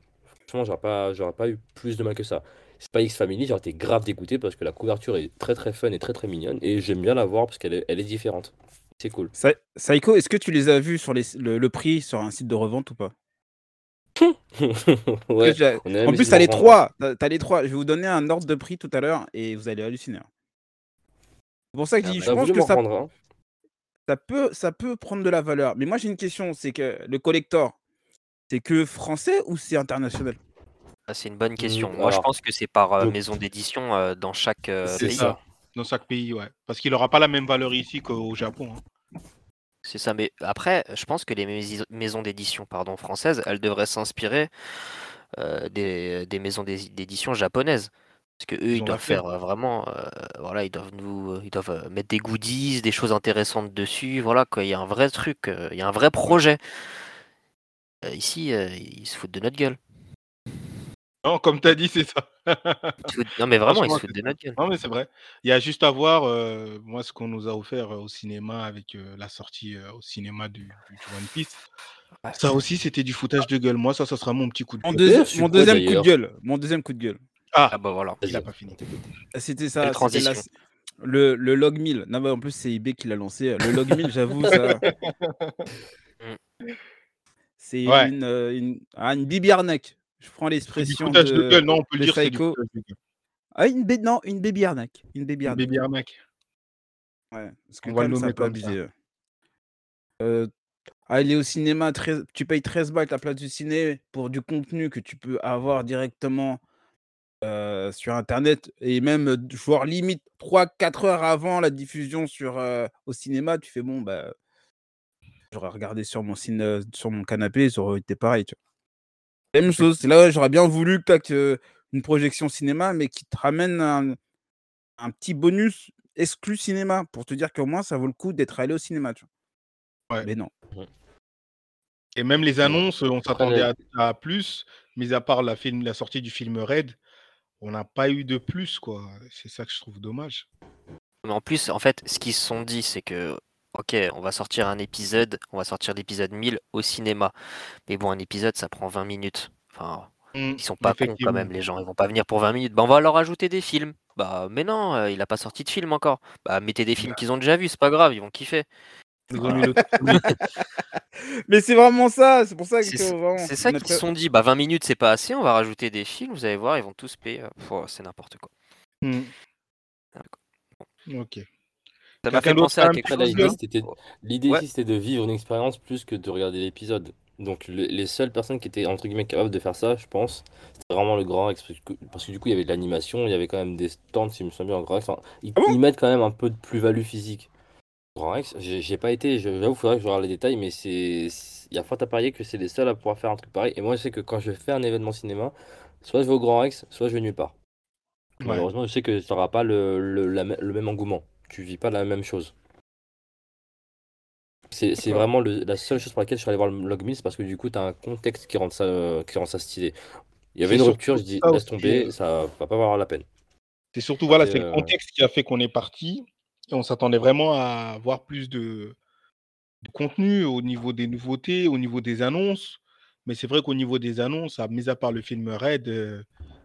Franchement, j'aurais pas, j'aurais pas eu plus de mal que ça. C'est pas X Family, j'aurais été grave dégoûté parce que la couverture est très très fun et très très mignonne. Et j'aime bien la voir parce qu'elle est, elle est différente. C'est cool. Sa- Saiko, est-ce que tu les as vus sur les, le, le prix sur un site de revente ou pas? Ouais. En plus, t'as les trois. T'as les trois. Je vais vous donner un ordre de prix tout à l'heure et vous allez halluciner. hein. C'est pour ça que je Ah dis, bah, je pense que ça, prendre un ça, peut, ça peut prendre de la valeur. Mais moi, j'ai une question c'est que le collector, c'est que français ou c'est international? Ah, C'est une bonne question. Mm, Moi je pense que c'est par euh, donc- maison d'édition euh, dans chaque euh, pays. ça. Dans chaque pays, ouais. Parce qu'il n'aura pas la même valeur ici qu'au Japon. hein. C'est ça, mais après, je pense que les mais- maisons d'édition pardon, françaises, elles devraient s'inspirer euh, des, des maisons d'é- d'édition japonaises. Parce que eux, Ils doivent faire euh, vraiment, euh, voilà, ils doivent nous, ils doivent mettre des goodies, des choses intéressantes dessus, voilà quoi. Il y a un vrai truc, il y a un vrai projet. Ici, ils se foutent de notre gueule. Non, comme tu as dit, c'est ça. Non mais vraiment, ils se foutent c'est de notre gueule. Non, mais c'est vrai. Il y a juste à voir, euh, moi, ce qu'on nous a offert euh, au cinéma avec euh, la sortie euh, au cinéma du, One Piece. Ça aussi, c'était du foutage de gueule. Moi, ça, ça sera mon petit coup de Mon, gueule. deuxi- mon quoi, deuxième coup de gueule. Mon deuxième coup de gueule. Ah, Ah bah voilà. il a Vas-y, pas fini. C'était ça. La- le, le log 1000. Non, mais en plus, c'est eBay qui l'a lancé. Le log 1000, j'avoue, ça. C'est Ouais. une, euh, une, ah, une bibi arnaque. Je prends l'expression de. Non, on peut le dire, Psycho. Ah, une bé- non, une baby arnaque. Une baby Une arnaque. baby arnaque. Ouais, parce que On va le nommer comme abusé. Euh, aller au cinéma, 13 tu payes 13 balles la place du ciné pour du contenu que tu peux avoir directement euh, sur Internet et même euh, voire limite 3-4 heures avant la diffusion sur, euh, au cinéma, tu fais bon, bah, j'aurais regardé sur mon, ciné, sur mon canapé, ça aurait été pareil. Tu vois. Même chose, c'est là où j'aurais bien voulu que une projection cinéma, mais qui te ramène un, un petit bonus exclu cinéma pour te dire qu'au moins ça vaut le coup d'être allé au cinéma. Tu vois. Ouais. Mais non. Et même les annonces, on s'attendait à, à plus, mis à part la, film, la sortie du film Red, on n'a pas eu de plus, quoi. C'est ça que je trouve dommage. Mais en plus, en fait, ce qu'ils se sont dit, c'est que, ok, on va sortir un épisode, on va sortir l'épisode 1000 au cinéma. Mais bon, un épisode, ça prend 20 minutes. Enfin, Mm, ils sont pas cons quand même, les gens. Ils vont pas venir pour 20 minutes. Bah, on va leur ajouter des films. Bah, mais non, euh, il a pas sorti de film encore. Bah, mettez des films qu'ils ont déjà vus, c'est pas grave, ils vont kiffer. Le- Mais c'est vraiment ça, c'est pour ça que C'est ça- qu'ils se sont dit. Bah, 20 minutes, c'est pas assez, on va rajouter des films, vous allez voir, ils vont tous payer. euh, pff, c'est n'importe quoi. Mm. Ok. Ça m'a fait penser à quelque chose. l'idée, gueule c'était l'idée Ouais. ici, c'était de vivre une expérience plus que de regarder l'épisode. Donc, le- les seules personnes qui étaient entre guillemets capables de faire ça, je pense, c'était vraiment le Grand Rex. Parce que, du coup, il y avait de l'animation, il y avait quand même des stands, si je me souviens bien, en Grand Rex. Enfin, ils, Ah bon ils mettent quand même un peu de plus-value physique. Grand Rex, j'ai j'ai pas été, je- j'avoue, il faudrait que je regarde les détails, mais c'est. c'est- Il y a fort à parier que c'est les seuls à pouvoir faire un truc pareil. Et moi, je sais que quand je fais un événement cinéma, soit je vais au Grand Rex, soit je vais nulle part. Ouais. Malheureusement, je sais que tu n'auras pas le, le, la me- le même engouement. Tu vis pas la même chose. C'est vraiment le- la seule chose pour laquelle je suis allé voir le Log 1000, c'est parce que du coup, tu as un contexte qui rend ça, euh, qui rend ça stylé. Il y avait une rupture, je dis laisse tomber, heu ça va pas valoir la peine. C'est surtout, voilà, c'est le heu contexte qui a fait qu'on est parti et on s'attendait vraiment à avoir plus de de contenu au niveau des nouveautés, au niveau des annonces. Mais c'est vrai qu'au niveau des annonces, à mis à part le film Red, heu,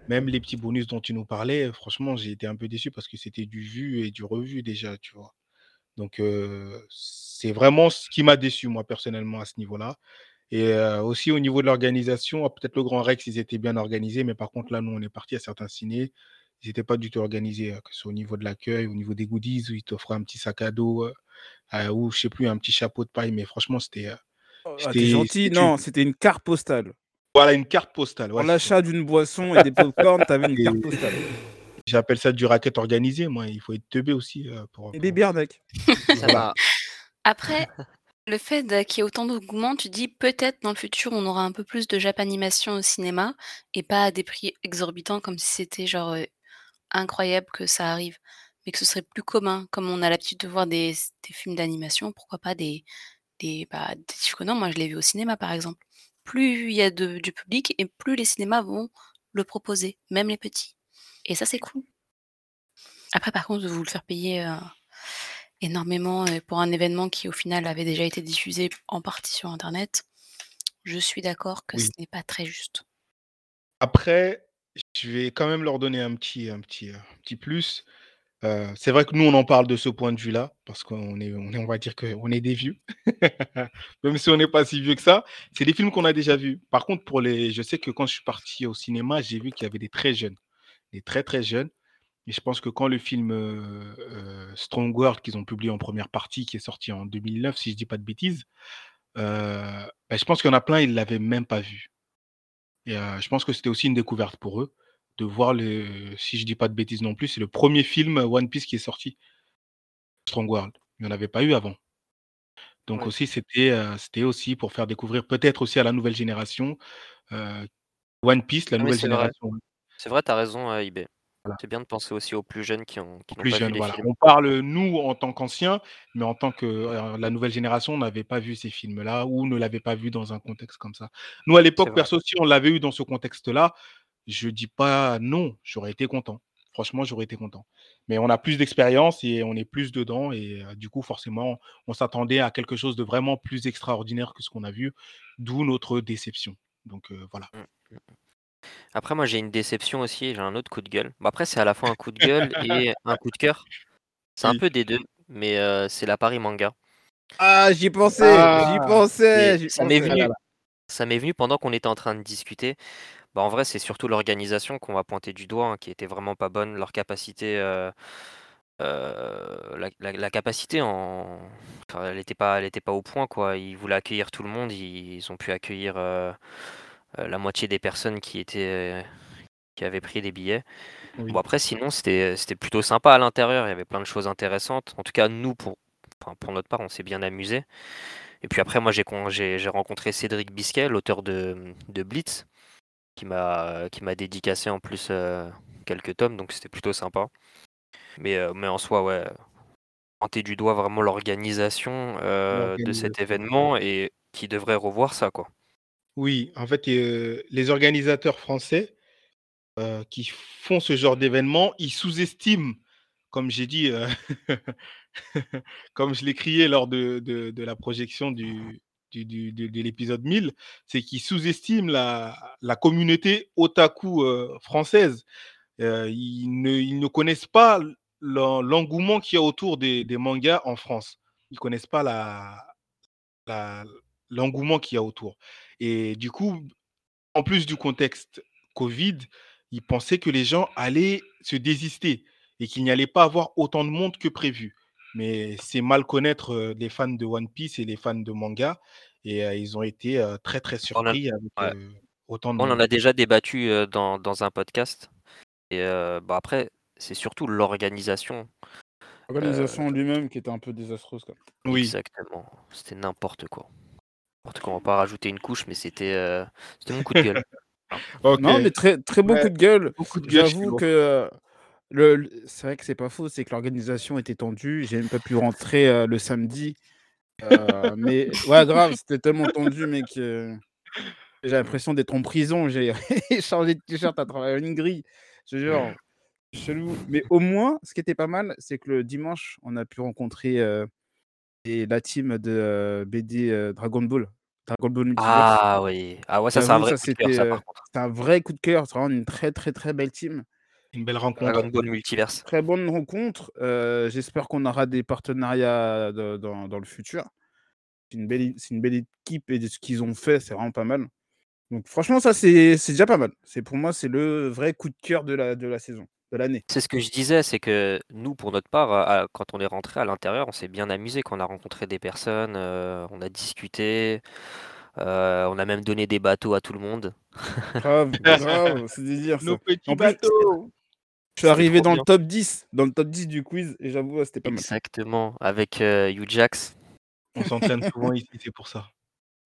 même les petits bonus dont tu nous parlais, franchement, j'ai été un peu déçu parce que c'était du vu et du revu déjà, tu vois? Donc heu, c'est vraiment ce qui m'a déçu moi personnellement à ce niveau-là et heu, aussi au niveau de l'organisation, ah peut-être le Grand Rex, ils étaient bien organisés, mais par contre là, nous, on est partis à certains ciné, ils étaient pas du tout organisés, heu, que ce soit au niveau de l'accueil, au niveau des goodies où ils t'offraient un petit sac à dos, ou je sais plus, un petit chapeau de paille, mais franchement, c'était, Oh, ah, tu es c'était gentil. Non, c'était une carte postale. Voilà, une carte postale, ouais, ça. l'achat d'une boisson et des pop-corn, tu avais une Et carte postale. j'appelle ça du racket organisé, moi, il faut être teubé aussi, heu, pour, Et des bières-neck. Ça voilà. m'a Après, le fait qu'il y ait autant d'engouement, tu dis peut-être dans le futur, on aura un peu plus de Japanimation au cinéma et pas à des prix exorbitants comme si c'était genre, heu, incroyable que ça arrive, mais que ce serait plus commun. Comme on a l'habitude de voir des des films d'animation, pourquoi pas des des, bah, des Chiffres moi je l'ai vu au cinéma par exemple. Plus il y a de du public et plus les cinémas vont le proposer, même les petits et ça, c'est cool. Après par contre, de vous le faire payer, heu, énormément et pour un événement qui au final avait déjà été diffusé en partie sur internet, je suis d'accord que ce n'est pas très juste. Après, je vais quand même leur donner un petit un petit, heu, un petit plus. C'est vrai que nous, on en parle de ce point de vue-là, parce qu'on est on va dire qu'on est des vieux. Même si on n'est pas si vieux que ça, c'est des films qu'on a déjà vus. Par contre, pour les je sais que quand je suis parti au cinéma, j'ai vu qu'il y avait des très jeunes, des très, très jeunes et je pense que quand le film, Strong World qu'ils ont publié en première partie, qui est sorti en 2009, si je dis pas de bêtises, bah, je pense qu'il y en a plein, ils l'avaient même pas vu et je pense que c'était aussi une découverte pour eux, de voir le si je dis pas de bêtises non plus, c'est le 1er film One Piece qui est sorti. Strong World. Il y en avait pas eu avant. Donc Ouais. aussi, c'était, c'était aussi pour faire découvrir peut-être aussi à la nouvelle génération, heu, One Piece, la mais nouvelle génération. C'est vrai, tu as raison, heu, IB. Voilà. C'est bien de penser aussi aux plus jeunes qui ont qui plus pas vu jeunes, les voilà. films. On parle, nous, en tant qu'anciens, mais en tant que, la nouvelle génération, on n'avait pas vu ces films-là ou ne l'avait pas vu dans un contexte comme ça. Nous, à l'époque, perso, si on l'avait eu dans ce contexte-là, je dis pas non, j'aurais été content. Franchement, j'aurais été content. Mais on a plus d'expérience et on est plus dedans et heu, du coup, forcément, on s'attendait à quelque chose de vraiment plus extraordinaire que ce qu'on a vu, d'où notre déception. Donc heu, voilà. Mmh, mmh mh. Après moi, j'ai une déception aussi, j'ai un autre coup de gueule. Après, c'est à la fois un coup de gueule et un coup de cœur. C'est un Oui. peu des 2, mais heu, c'est la Paris Manga. Ah, j'y pensais, j'y Ah! Pensais, j'y ça m'est pensais. Ah venu là. ça m'est venu pendant qu'on était en train de discuter. Bah, en vrai, c'est surtout l'organisation qu'on va pointer du doigt, hein, qui était vraiment pas bonne. Leur capacité, heu heu, la la la capacité en enfin, elle était pas elle était pas au point, quoi. Ils voulaient accueillir tout le monde, ils ont pu accueillir, heu, la moitié des personnes qui étaient qui avaient pris des billets. Bon Oui. après sinon, c'était c'était plutôt sympa à l'intérieur, il y avait plein de choses intéressantes. En tout cas, nous, pour enfin, pour notre part, on s'est bien amusés et puis après moi, j'ai con j'ai j'ai rencontré Cédric Bisquet, l'auteur de, de Bleach, qui m'a qui m'a dédicacé en plus, heu, quelques tomes, donc c'était plutôt sympa. Mais heu, mais en soi, ouais, pointer du doigt vraiment l'organisation, heu, de cet événement et qui devrait revoir ça, quoi. Oui, en fait, les organisateurs français, qui font ce genre d'événement, ils sous-estiment, comme j'ai dit, comme je l'ai crié lors de de de la projection du de de l'épisode 1000, c'est qu'ils sous-estiment la communauté otaku, heu, française. Heu, ils ne ne connaissent pas l'en l'engouement qu'il y a autour des mangas en France. Ils connaissent pas l'engouement qu'il y a autour et du coup, en plus du contexte covid, ils pensaient que les gens allaient se désister et qu'il n'y allait pas avoir autant de monde que prévu. Mais c'est mal connaître, les fans de One Piece et les fans de manga et ils ont été, très, très On a surpris avec, ouais. autant de On en a déjà débattu, dans dans un podcast et bah, après, c'est surtout l'organisation. L'organisation en lui-même qui était un peu désastreuse, quoi. Oui. Exactement, c'était n'importe quoi. N'importe quoi, on va pas rajouter une couche, mais c'était, mon coup de gueule. OK. Non, mais très très beau Ouais, coup de gueule. J'avoue que, le c'est vrai que c'est pas faux, c'est que l'organisation était tendue. J'ai même pas pu rentrer, heu, le samedi, heu, mais ouais, grave, c'était tellement tendu, mec, heu J'ai l'impression d'être en prison, j'ai changé de t-shirt à travers une grille. Je te jure, chelou. Mais au moins, ce qui était pas mal, c'est que le dimanche, on a pu rencontrer, la team de, BD, Dragon Ball. Dragon Ball Multiverse. Ah oui. Ah ouais, ça, c'est un J'avoue, vrai ça coup de cœur, c'était, ça, heu, par contre. c'était un vrai coup de cœur. C'est vraiment une très, très, très belle team. Une belle rencontre. Dragon Ball Multiverse. Très bonne rencontre. Heu, j'espère qu'on aura des partenariats de dans dans le futur. C'est une belle une belle équipe et de ce qu'ils ont fait, c'est vraiment pas mal. Donc franchement, ça, c'est c'est déjà pas mal. C'est pour moi, c'est le vrai coup de cœur de la de la saison, de l'année. C'est ce que je disais, c'est que nous, pour notre part, à quand on est rentré à l'intérieur, on s'est bien amusé, qu'on a rencontré des personnes, heu, on a discuté, heu, on a même donné des bateaux à tout le monde. Grave, grave, c'est délire ça. Nos petits En plus, bateaux. Je suis arrivé dans bien. le top 10, dans le top 10 du quiz et j'avoue, c'était pas mal. Exactement, avec, heu, Hugh-Jax. On s'entraîne souvent ici, c'est pour ça.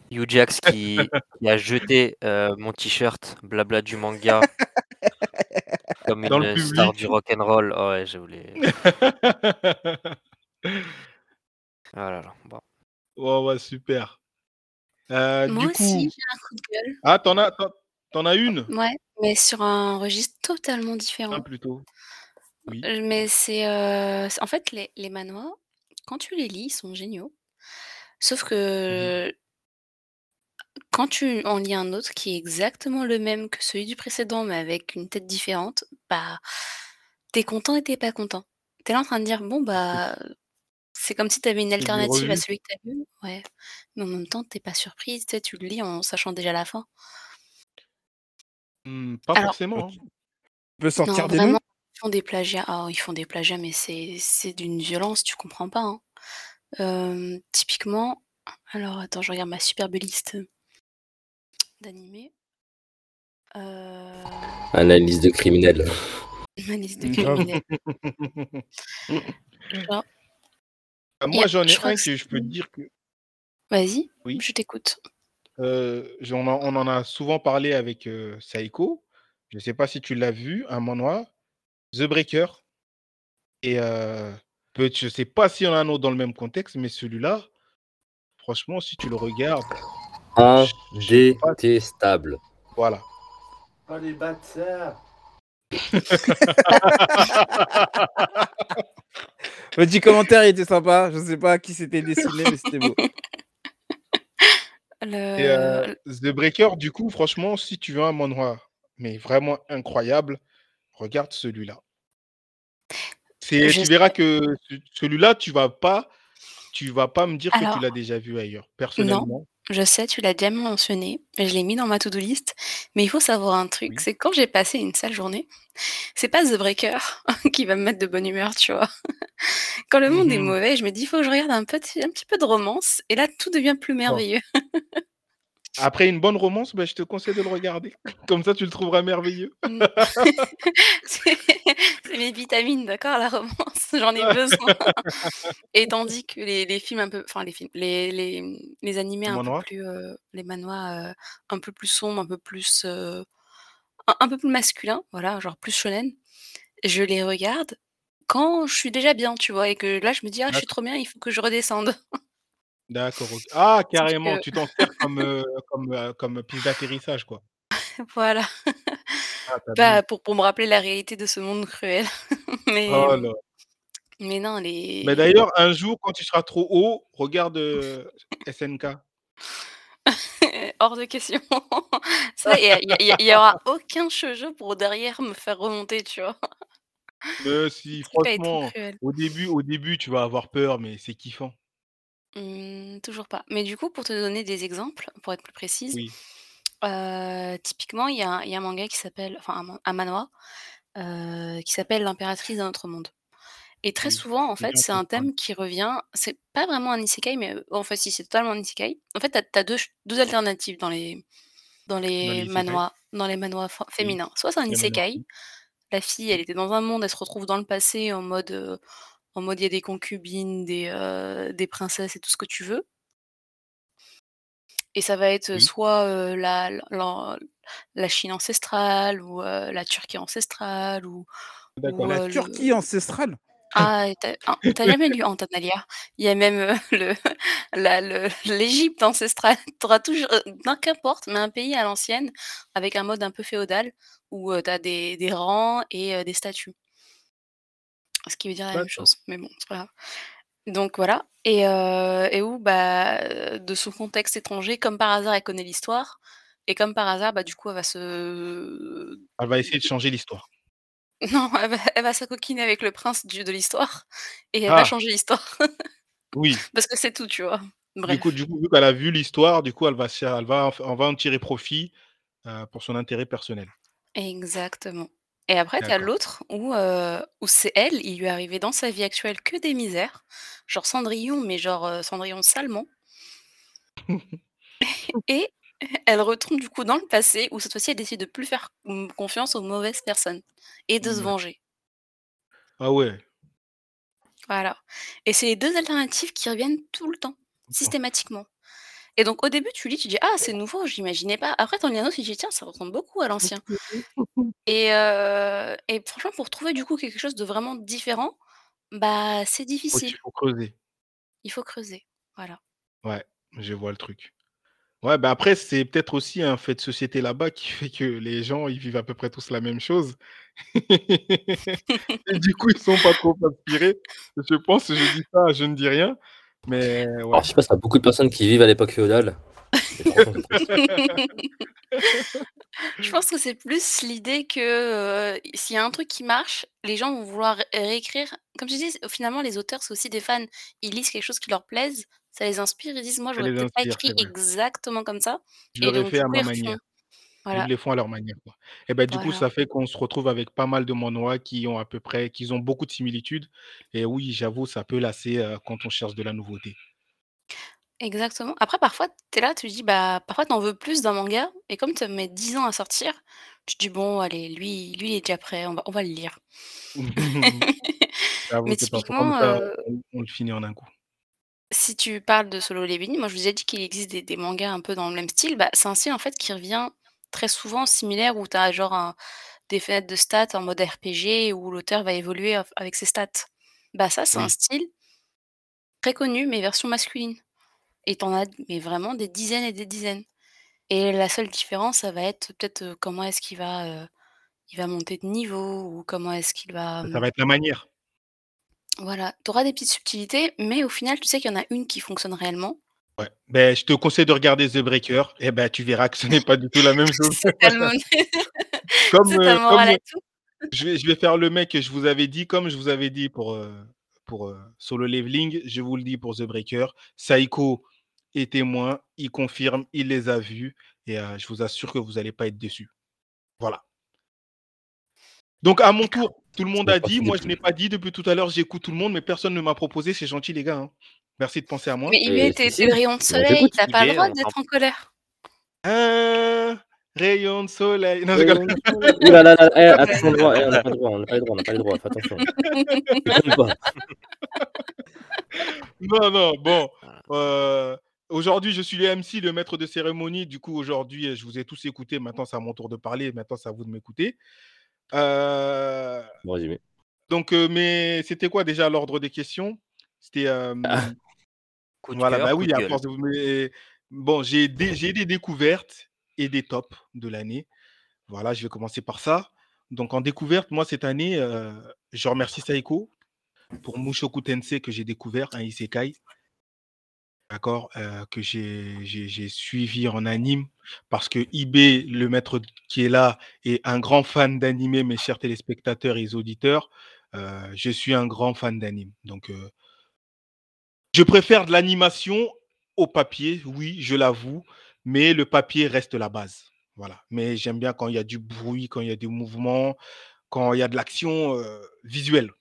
Hugh-Jax qui qui a jeté, heu, mon t-shirt blabla du manga comme Dans le une star du rock and roll. Oh ouais, je voulais ah là là, bon. Ouais, ouais, super. Heu, Moi du aussi, j'ai un coup de gueule. ah, tu en as tu en tu en as une? Ouais, mais sur un registre totalement Un différent. plutôt. Oui. Heu, mais c'est, heu, c'est en fait, les les manhwas, quand tu les lis, ils sont géniaux. Sauf Mmh que quand tu en lis un autre qui est exactement le même que celui du précédent, mais avec une tête différente, bah, tu es content et tu es pas content. Tu es là en train de dire: «Bon, bah, c'est comme si tu avais une alternative à celui que tu as lu». Ouais, mais en même temps, tu es pas surprise, tu sais, tu le lis en sachant déjà la fin. Mmh, pas Alors forcément, hein. Tu peux sortir Non, des noms? vraiment, ils font des plagiats. Ah, ils font des plagiats, mais c'est c'est d'une violence, tu comprends pas, hein. Typiquement alors attends, je regarde ma superbe liste d'animés. Analyse de criminel. ma liste de Mmh, grave. criminels. Genre Ah, il y moi, a j'en ai je crois un que que je peux te dire que vas-y, Oui. je t'écoute. En on en a souvent parlé avec, heu, Saïko. Je sais pas si tu l'as vu, un manhwa, The Breaker et peut je sais pas s'il y en a un autre dans le même contexte, mais celui-là, franchement, si tu le regardes, sais pas Indétestable. voilà. Oh les bâtards! Petit commentaire, il était sympa. Je sais pas qui c'était dessiné, mais c'était beau. Et Le heu, The Breaker, du coup, franchement, si tu veux un manhwa, mais vraiment incroyable, regarde celui-là. C'est je tu verras que ce celui-là, tu vas pas tu vas pas me dire que tu l'as déjà vu ailleurs. non, Personnellement je sais, tu l'as déjà mentionné, je l'ai mis dans ma to-do list, mais il faut savoir un truc, Oui. c'est quand j'ai passé une sale journée, c'est pas The Breaker qui va me mettre de bonne humeur, tu vois? Quand le monde est Mmh mh. mauvais, je me dis: «Il faut que je regarde un petit un petit peu de romance» et là, tout devient plus Bon. merveilleux. Après une bonne romance, bah, je te conseille de le regarder. Comme ça, tu le trouveras merveilleux. Mmh. C'est mes vitamines, d'accord, la romance, j'en ai besoin. Et tandis que les les films un peu enfin les films, les les, les animés un peu plus, heu, les manhwas, heu, un peu plus sombres, un peu plus, heu, un un peu plus masculins, voilà, genre plus shonen, je les regarde quand je suis déjà bien, tu vois? Et que là, je me dis: «Ah, je suis trop bien, il faut que je redescende». D'accord, OK. Ah carrément, tu t'en sers comme, comme, heu, comme piste d'atterrissage, quoi. voilà. Ah. Bah, pour pour me rappeler la réalité de ce monde cruel. Mais, Oh là. mais non, Mais les d'ailleurs, un jour, quand tu seras trop haut, regarde, SNK. hors de question. Ça, il y a il y a il y a il y aura aucun shoujo pour derrière me faire remonter, tu vois? Mais si, être franchement, cruel. au début au début, tu vas avoir peur, mais c'est kiffant. Mmh, toujours pas. Mais du coup, pour te donner des exemples, pour être plus précise, Oui. heu, typiquement, il y a un il y a un manga qui s'appelle enfin un man un manhwa, heu, qui s'appelle «L'impératrice d'un autre monde» et très Oui, souvent, en fait, c'est un thème qui revient c'est pas vraiment un isekai, mais heu, enfin si, c'est totalement un isekai. En fait, tu as tu as 2 ch 2 alternatives dans les dans Dans les les isekai? manhwas dans les manhwas fe Oui, féminins. Soit c'est un isekai, la fille, elle était dans un monde, elle se retrouve dans le passé en mode, heu, en mode il y a des concubines, des, heu, des princesses et tout ce que tu veux et ça va être, Oui. soit, heu, la Chine ancestrale ou, la Turquie ancestrale ou La Turquie le ancestrale? Ah, et tu as oh, tu as jamais lu Antanalia? Il y a même, heu, le l'Égypte ancestrale. Tu auras toujours, qu'importe, mais un pays à l'ancienne, avec un mode un peu féodal où, heu, tu as des des rangs et des statues. Ce qui veut dire la même D'accord. chose, mais bon, c'est pas grave. Donc voilà et et où, bah, de son contexte étranger, comme par hasard, elle connaît l'histoire et comme par hasard, bah, du coup, elle va se Elle va essayer de changer l'histoire. non, elle va elle va s'acoquiner avec le prince du de l'histoire et elle va Ah! changer l'histoire. Oui. Parce que c'est tout, tu vois? Du coup Bref. du coup, vu qu'elle a vu l'histoire, du coup, elle va se elle va en va tirer profit, heu, pour son intérêt personnel. Exactement et après tu as D'accord. l'autre où, où c'est elle, il lui est arrivé dans sa vie actuelle que des misères, genre Cendrillon, mais genre, Cendrillon salement et elle retourne du coup dans le passé où cette fois-ci elle décide de plus faire, confiance aux mauvaises personnes et de se Mmh, venger. Ah ouais. Voilà et c'est les 2 alternatives qui reviennent tout le temps, systématiquement et donc au début tu lis, tu dis: «Ah c'est nouveau, j'imaginais pas». Après tu en lis un autre, tu dis: «Tiens, ça ressemble beaucoup à l'ancien» et franchement pour trouver du coup quelque chose de vraiment différent, bah, c'est Faut difficile. faut creuser. Il faut creuser, voilà. Ouais, je vois le truc. Ouais, bah, après, c'est peut-être aussi un fait de société là-bas qui fait que les gens, ils vivent à peu près tous la même chose et du coup, ils sont pas trop inspirés. Je pense, je dis ça, je ne dis rien, mais Alors ouais. je sais pas, as beaucoup de personnes qui vivent à l'époque féodale. Je pense que c'est plus l'idée que, heu, s'il y a un truc qui marche, les gens vont vouloir ré réécrire. Comme je dis, finalement, les auteurs, c'est aussi des fans. Ils lisent quelque chose qui leur plaise, ça les inspire, ils disent: «Moi, j'aurais peut-être pas écrit exactement comme ça» Je et l'aurais fait à ma manière. Ils Voilà, le font à leur manière, quoi et bah, du coup, voilà. ça fait qu'on se retrouve avec pas mal de manhwas qui ont à peu près qui ont beaucoup de similitudes et oui, j'avoue, ça peut lasser, quand on cherche de la nouveauté. Exactement. Après, parfois, tu es là, tu te dis, bah, parfois, tu en veux plus d'un manga et comme ça met 10 ans à sortir, tu te dis: «Bon, allez, lui lui, il est déjà prêt, on va on va le lire». J'avoue, Mais c'est. Comme typiquement, ça, on on le finit en un coup. Si tu parles de Solo Leveling, moi je vous ai dit qu'il existe des des mangas un peu dans le même style, bah, c'est un style en fait qui revient très souvent similaire où tu as genre un des fenêtres de stats en mode RPG où l'auteur va évoluer av avec ses stats. Bah, ça, c'est un style très connu mais version masculine et tu en as mais vraiment des dizaines et des dizaines et la seule différence, ça va être peut-être, comment est-ce qu'il va, il va monter de niveau ou comment est-ce qu'il va, ça mmh va être la manière. voilà, tu auras des petites subtilités mais au final, tu sais qu'il y en a une qui fonctionne réellement. Ouais. Beh, je te conseille de regarder The Breaker et bah, tu verras que ce n'est pas du tout la même chose. C'est tellement Comme, à tout. je vais je vais faire le mec que je vous avais dit, comme je vous avais dit pour, heu, pour, Solo Leveling, je vous le dis pour The Breaker. Saiko est témoin, il confirme, il les a vus et heu, je vous assure que vous allez pas être déçus. Voilà. Donc à mon tour, tout le monde a dit, moi je n'ai pas dit depuis tout à l'heure, j'écoute tout le monde, mais personne ne m'a proposé, c'est gentil les gars, hein. Merci de penser à moi. Mais Et IB, tu si, es tu si, es le rayon de on soleil, t'écoute. tu as pas le droit d'être en colère. Un rayon de soleil. Non, je rigole. Rayon de soleil. Ouh là là là, eh, attention le droit, eh, on n'a pas le droit, on n'a pas les droits, on n'a pas les droits, fais attention. Non, non, bon, heu, aujourd'hui je suis le MC, le maître de cérémonie, du coup aujourd'hui, heu, je vous ai tous écoutés, maintenant c'est à mon tour de parler, maintenant c'est à vous de m'écouter. Bon résumé. donc mais c'était quoi déjà l'ordre des questions? C'était, Ah, Coup de voilà, cœur, bah coup oui, de à force de vous mais bon, j'ai des j'ai des découvertes et des tops de l'année. Voilà, je vais commencer par ça. Donc en découverte, moi cette année, heu, je remercie Saïko pour Mushoku Tensei que j'ai découvert, un isekai. D'accord, heu, que j'ai j'ai j'ai suivi en anime parce que IB, le maître qui est là, est un grand fan d'animé, mes chers téléspectateurs et auditeurs. Heu, je suis un grand fan d'anime, donc je préfère de l'animation au papier, oui, je l'avoue, mais le papier reste la base. Voilà, mais j'aime bien quand il y a du bruit, quand il y a du mouvement, quand il y a de l'action, heu, visuelle.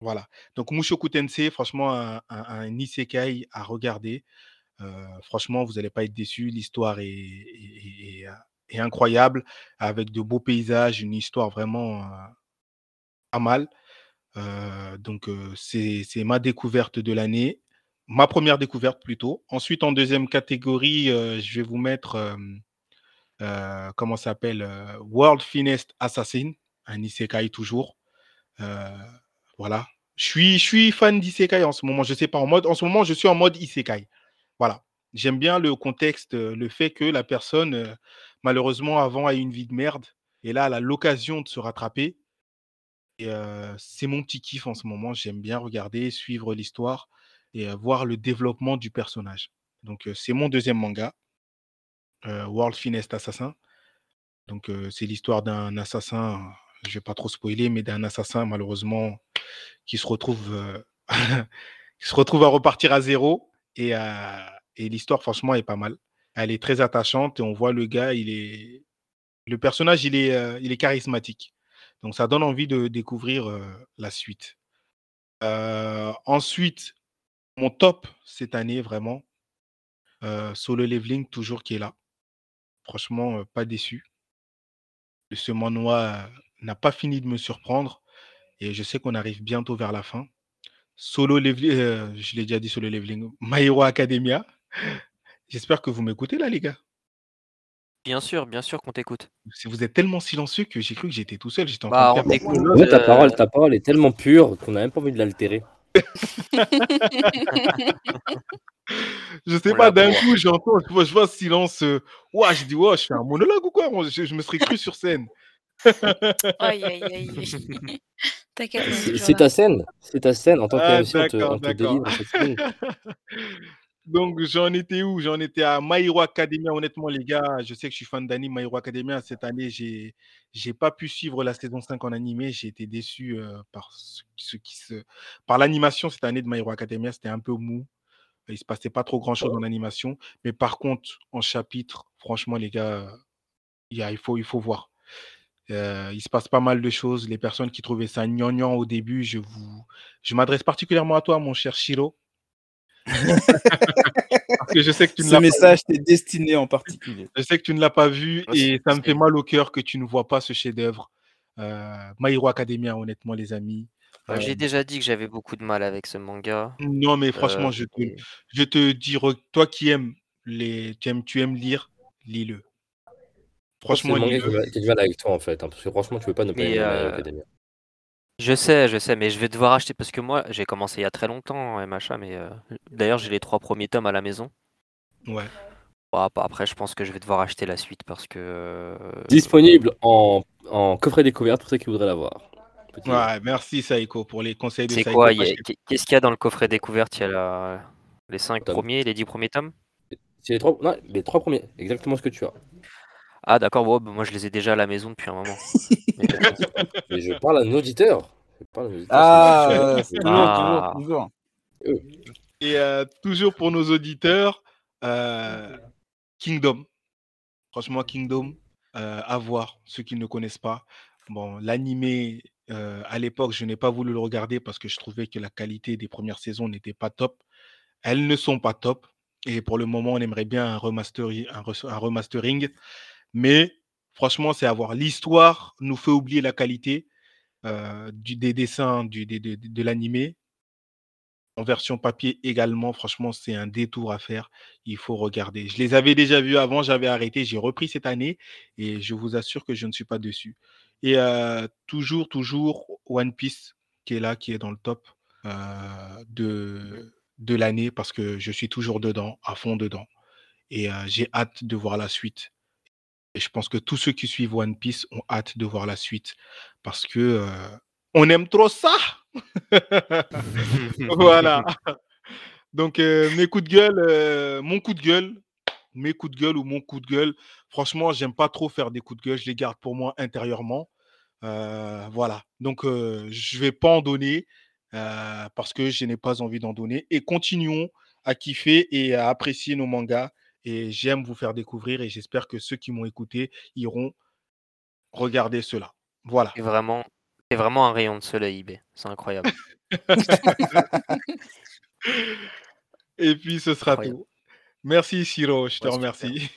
Voilà, donc Mushoku Tensei, franchement un isekai à regarder. Heu, franchement, vous allez pas être déçus. L'histoire est incroyable avec de beaux paysages, une histoire vraiment, heu, pas mal. Donc c'est ma découverte de l'année, ma première découverte plutôt. Ensuite, en deuxième catégorie, heu, je vais vous mettre, hem, heu, comment s'appelle? World Finest Assassin, un isekai toujours. Voilà, Je suis, je suis fan d'isekai en ce moment. Je sais pas en mode. En ce moment, je suis en mode isekai. Voilà. J'aime bien le contexte, euh, le fait que la personne, euh, malheureusement, avant a eu une vie de merde, et là, elle a l'occasion de se rattraper. Et euh, c'est mon petit kiff en ce moment. J'aime bien regarder, suivre l'histoire et voir le développement du personnage. Donc, euh, c'est mon deuxième manga, euh, World Finest Assassin. Donc, euh, c'est l'histoire d'un assassin, je vais pas trop spoiler, mais d'un assassin, malheureusement, qui se retrouve, qui se retrouve à repartir à zéro. Et, l'histoire, franchement, est pas mal. Elle est très attachante et on voit le gars, il est. Le personnage, il est, il est charismatique. Donc, ça donne envie de découvrir la suite. Ensuite, mon top cette année, vraiment, euh, Solo Leveling, toujours qui est là. Franchement, euh, pas déçu. Ce manoir euh, n'a pas fini de me surprendre et je sais qu'on arrive bientôt vers la fin. Solo Leveling, euh, je l'ai déjà dit Solo Leveling, My Hero Academia. J'espère que vous m'écoutez là, les gars. Bien sûr, bien sûr qu'on t'écoute. Si vous êtes tellement silencieux que j'ai cru que j'étais tout seul. J'étais en Bah, train on de faire ta parole, ta parole est tellement pure qu'on n'a même pas envie de l'altérer. Je sais On pas, d'un coup, j'entends, je vois, je vois ce silence. euh, Ouah, je dis, ouais, je fais un monologue ou quoi? Je, je me serais cru sur scène. Aïe, aïe, aïe. C'est ta scène. C'est ta scène. En tant Ah, qu'MC, on te, d'accord, on te d'accord. délivre cette scène. Donc, j'en étais où? J'en étais à My Hero Academia. Honnêtement, les gars, je sais que je suis fan d'anime My Hero Academia. Cette année, j'ai j'ai pas pu suivre la saison 5 en animé. J'ai été déçu euh, par ce, ce qui se par l'animation cette année de My Hero Academia. C'était un peu mou. Il se passait pas trop grand chose en animation. Mais par contre, en chapitre, franchement, les gars, il, y a- il, faut, il faut voir. Euh, il se passe pas mal de choses. Les personnes qui trouvaient ça gnangnan au début, je vous, je m'adresse particulièrement à toi, mon cher Shiro. Parce que je sais que tu ne Ce l'as pas message t'est destiné en particulier. je sais que tu ne l'as pas vu et ça me fait mal au cœur que tu ne vois pas ce chef-d'œuvre. Euh, My Hero Academia, honnêtement, les amis. Bah, Euh, J'ai déjà dit que j'avais beaucoup de mal avec ce manga. non, mais franchement, Euh, je, te, et- je te dis, toi qui aimes les, tu aimes, tu aimes lire, lis-le. Franchement, a du mal avec toi, en fait. hein, parce que franchement, tu peux pas ne pas aimer My Hero euh, Academia. Je sais, je sais, mais je vais devoir acheter parce que moi, j'ai commencé il y a très longtemps MHA, mais euh, d'ailleurs, j'ai les trois premiers tomes à la maison. Ouais. Bon, ap- après, je pense que je vais devoir acheter la suite parce que. euh, Disponible en, en coffret découverte pour ceux qui voudraient l'avoir. Petit- Ouais, merci Saïko pour les conseils de C'est Saïko. quoi il y parce a- que- qu'est- Qu'est-ce qu'il y a dans le coffret découverte? Il y a la- les cinq premiers les dix premiers tomes? C'est les trois, non, les trois premiers, exactement ce que tu as. Ah, d'accord, bon, bah, moi je les ai déjà à la maison depuis un moment. Mais, euh, Mais je parle à un auditeur. Je parle à un auditeur, Ah, euh, toujours, Ah. toujours, toujours. Et euh, toujours pour nos auditeurs, euh, Kingdom. Franchement, Kingdom, euh, à voir, ceux qui ne connaissent pas. Bon, l'animé, euh, à l'époque, je n'ai pas voulu le regarder parce que je trouvais que la qualité des premières saisons n'était pas top. Elles ne sont pas top. Et pour le moment, on aimerait bien un, remasteri- un res- un remastering. Mais franchement, c'est à voir. L'histoire nous fait oublier la qualité euh, des dessins du, des- des- de l'animé en version papier également. Franchement, c'est un détour à faire. Il faut regarder. Je les avais déjà vus avant, j'avais arrêté. J'ai repris cette année et je vous assure que je ne suis pas dessus. Et euh, toujours, toujours One Piece qui est là, qui est dans le top euh, de, de l'année parce que je suis toujours dedans, à fond dedans. Et j'ai hâte de voir la suite. Et je pense que tous ceux qui suivent One Piece ont hâte de voir la suite parce que euh, on aime trop ça. voilà. Donc, euh, mes coups de gueule, euh, mon coup de gueule, mes coups de gueule ou mon coup de gueule, franchement, j'aime pas trop faire des coups de gueule, je les garde pour moi intérieurement. Voilà. Donc, je vais pas en donner parce que je n'ai pas envie d'en donner. Et continuons à kiffer et à apprécier nos mangas. Et j'aime vous faire découvrir et j'espère que ceux qui m'ont écouté iront regarder cela. Voilà. C'est vraiment, c'est vraiment un rayon de soleil, IB. C'est incroyable. Et puis, ce sera Incroyable. tout. Merci, Siro. Je te Ouais, remercie.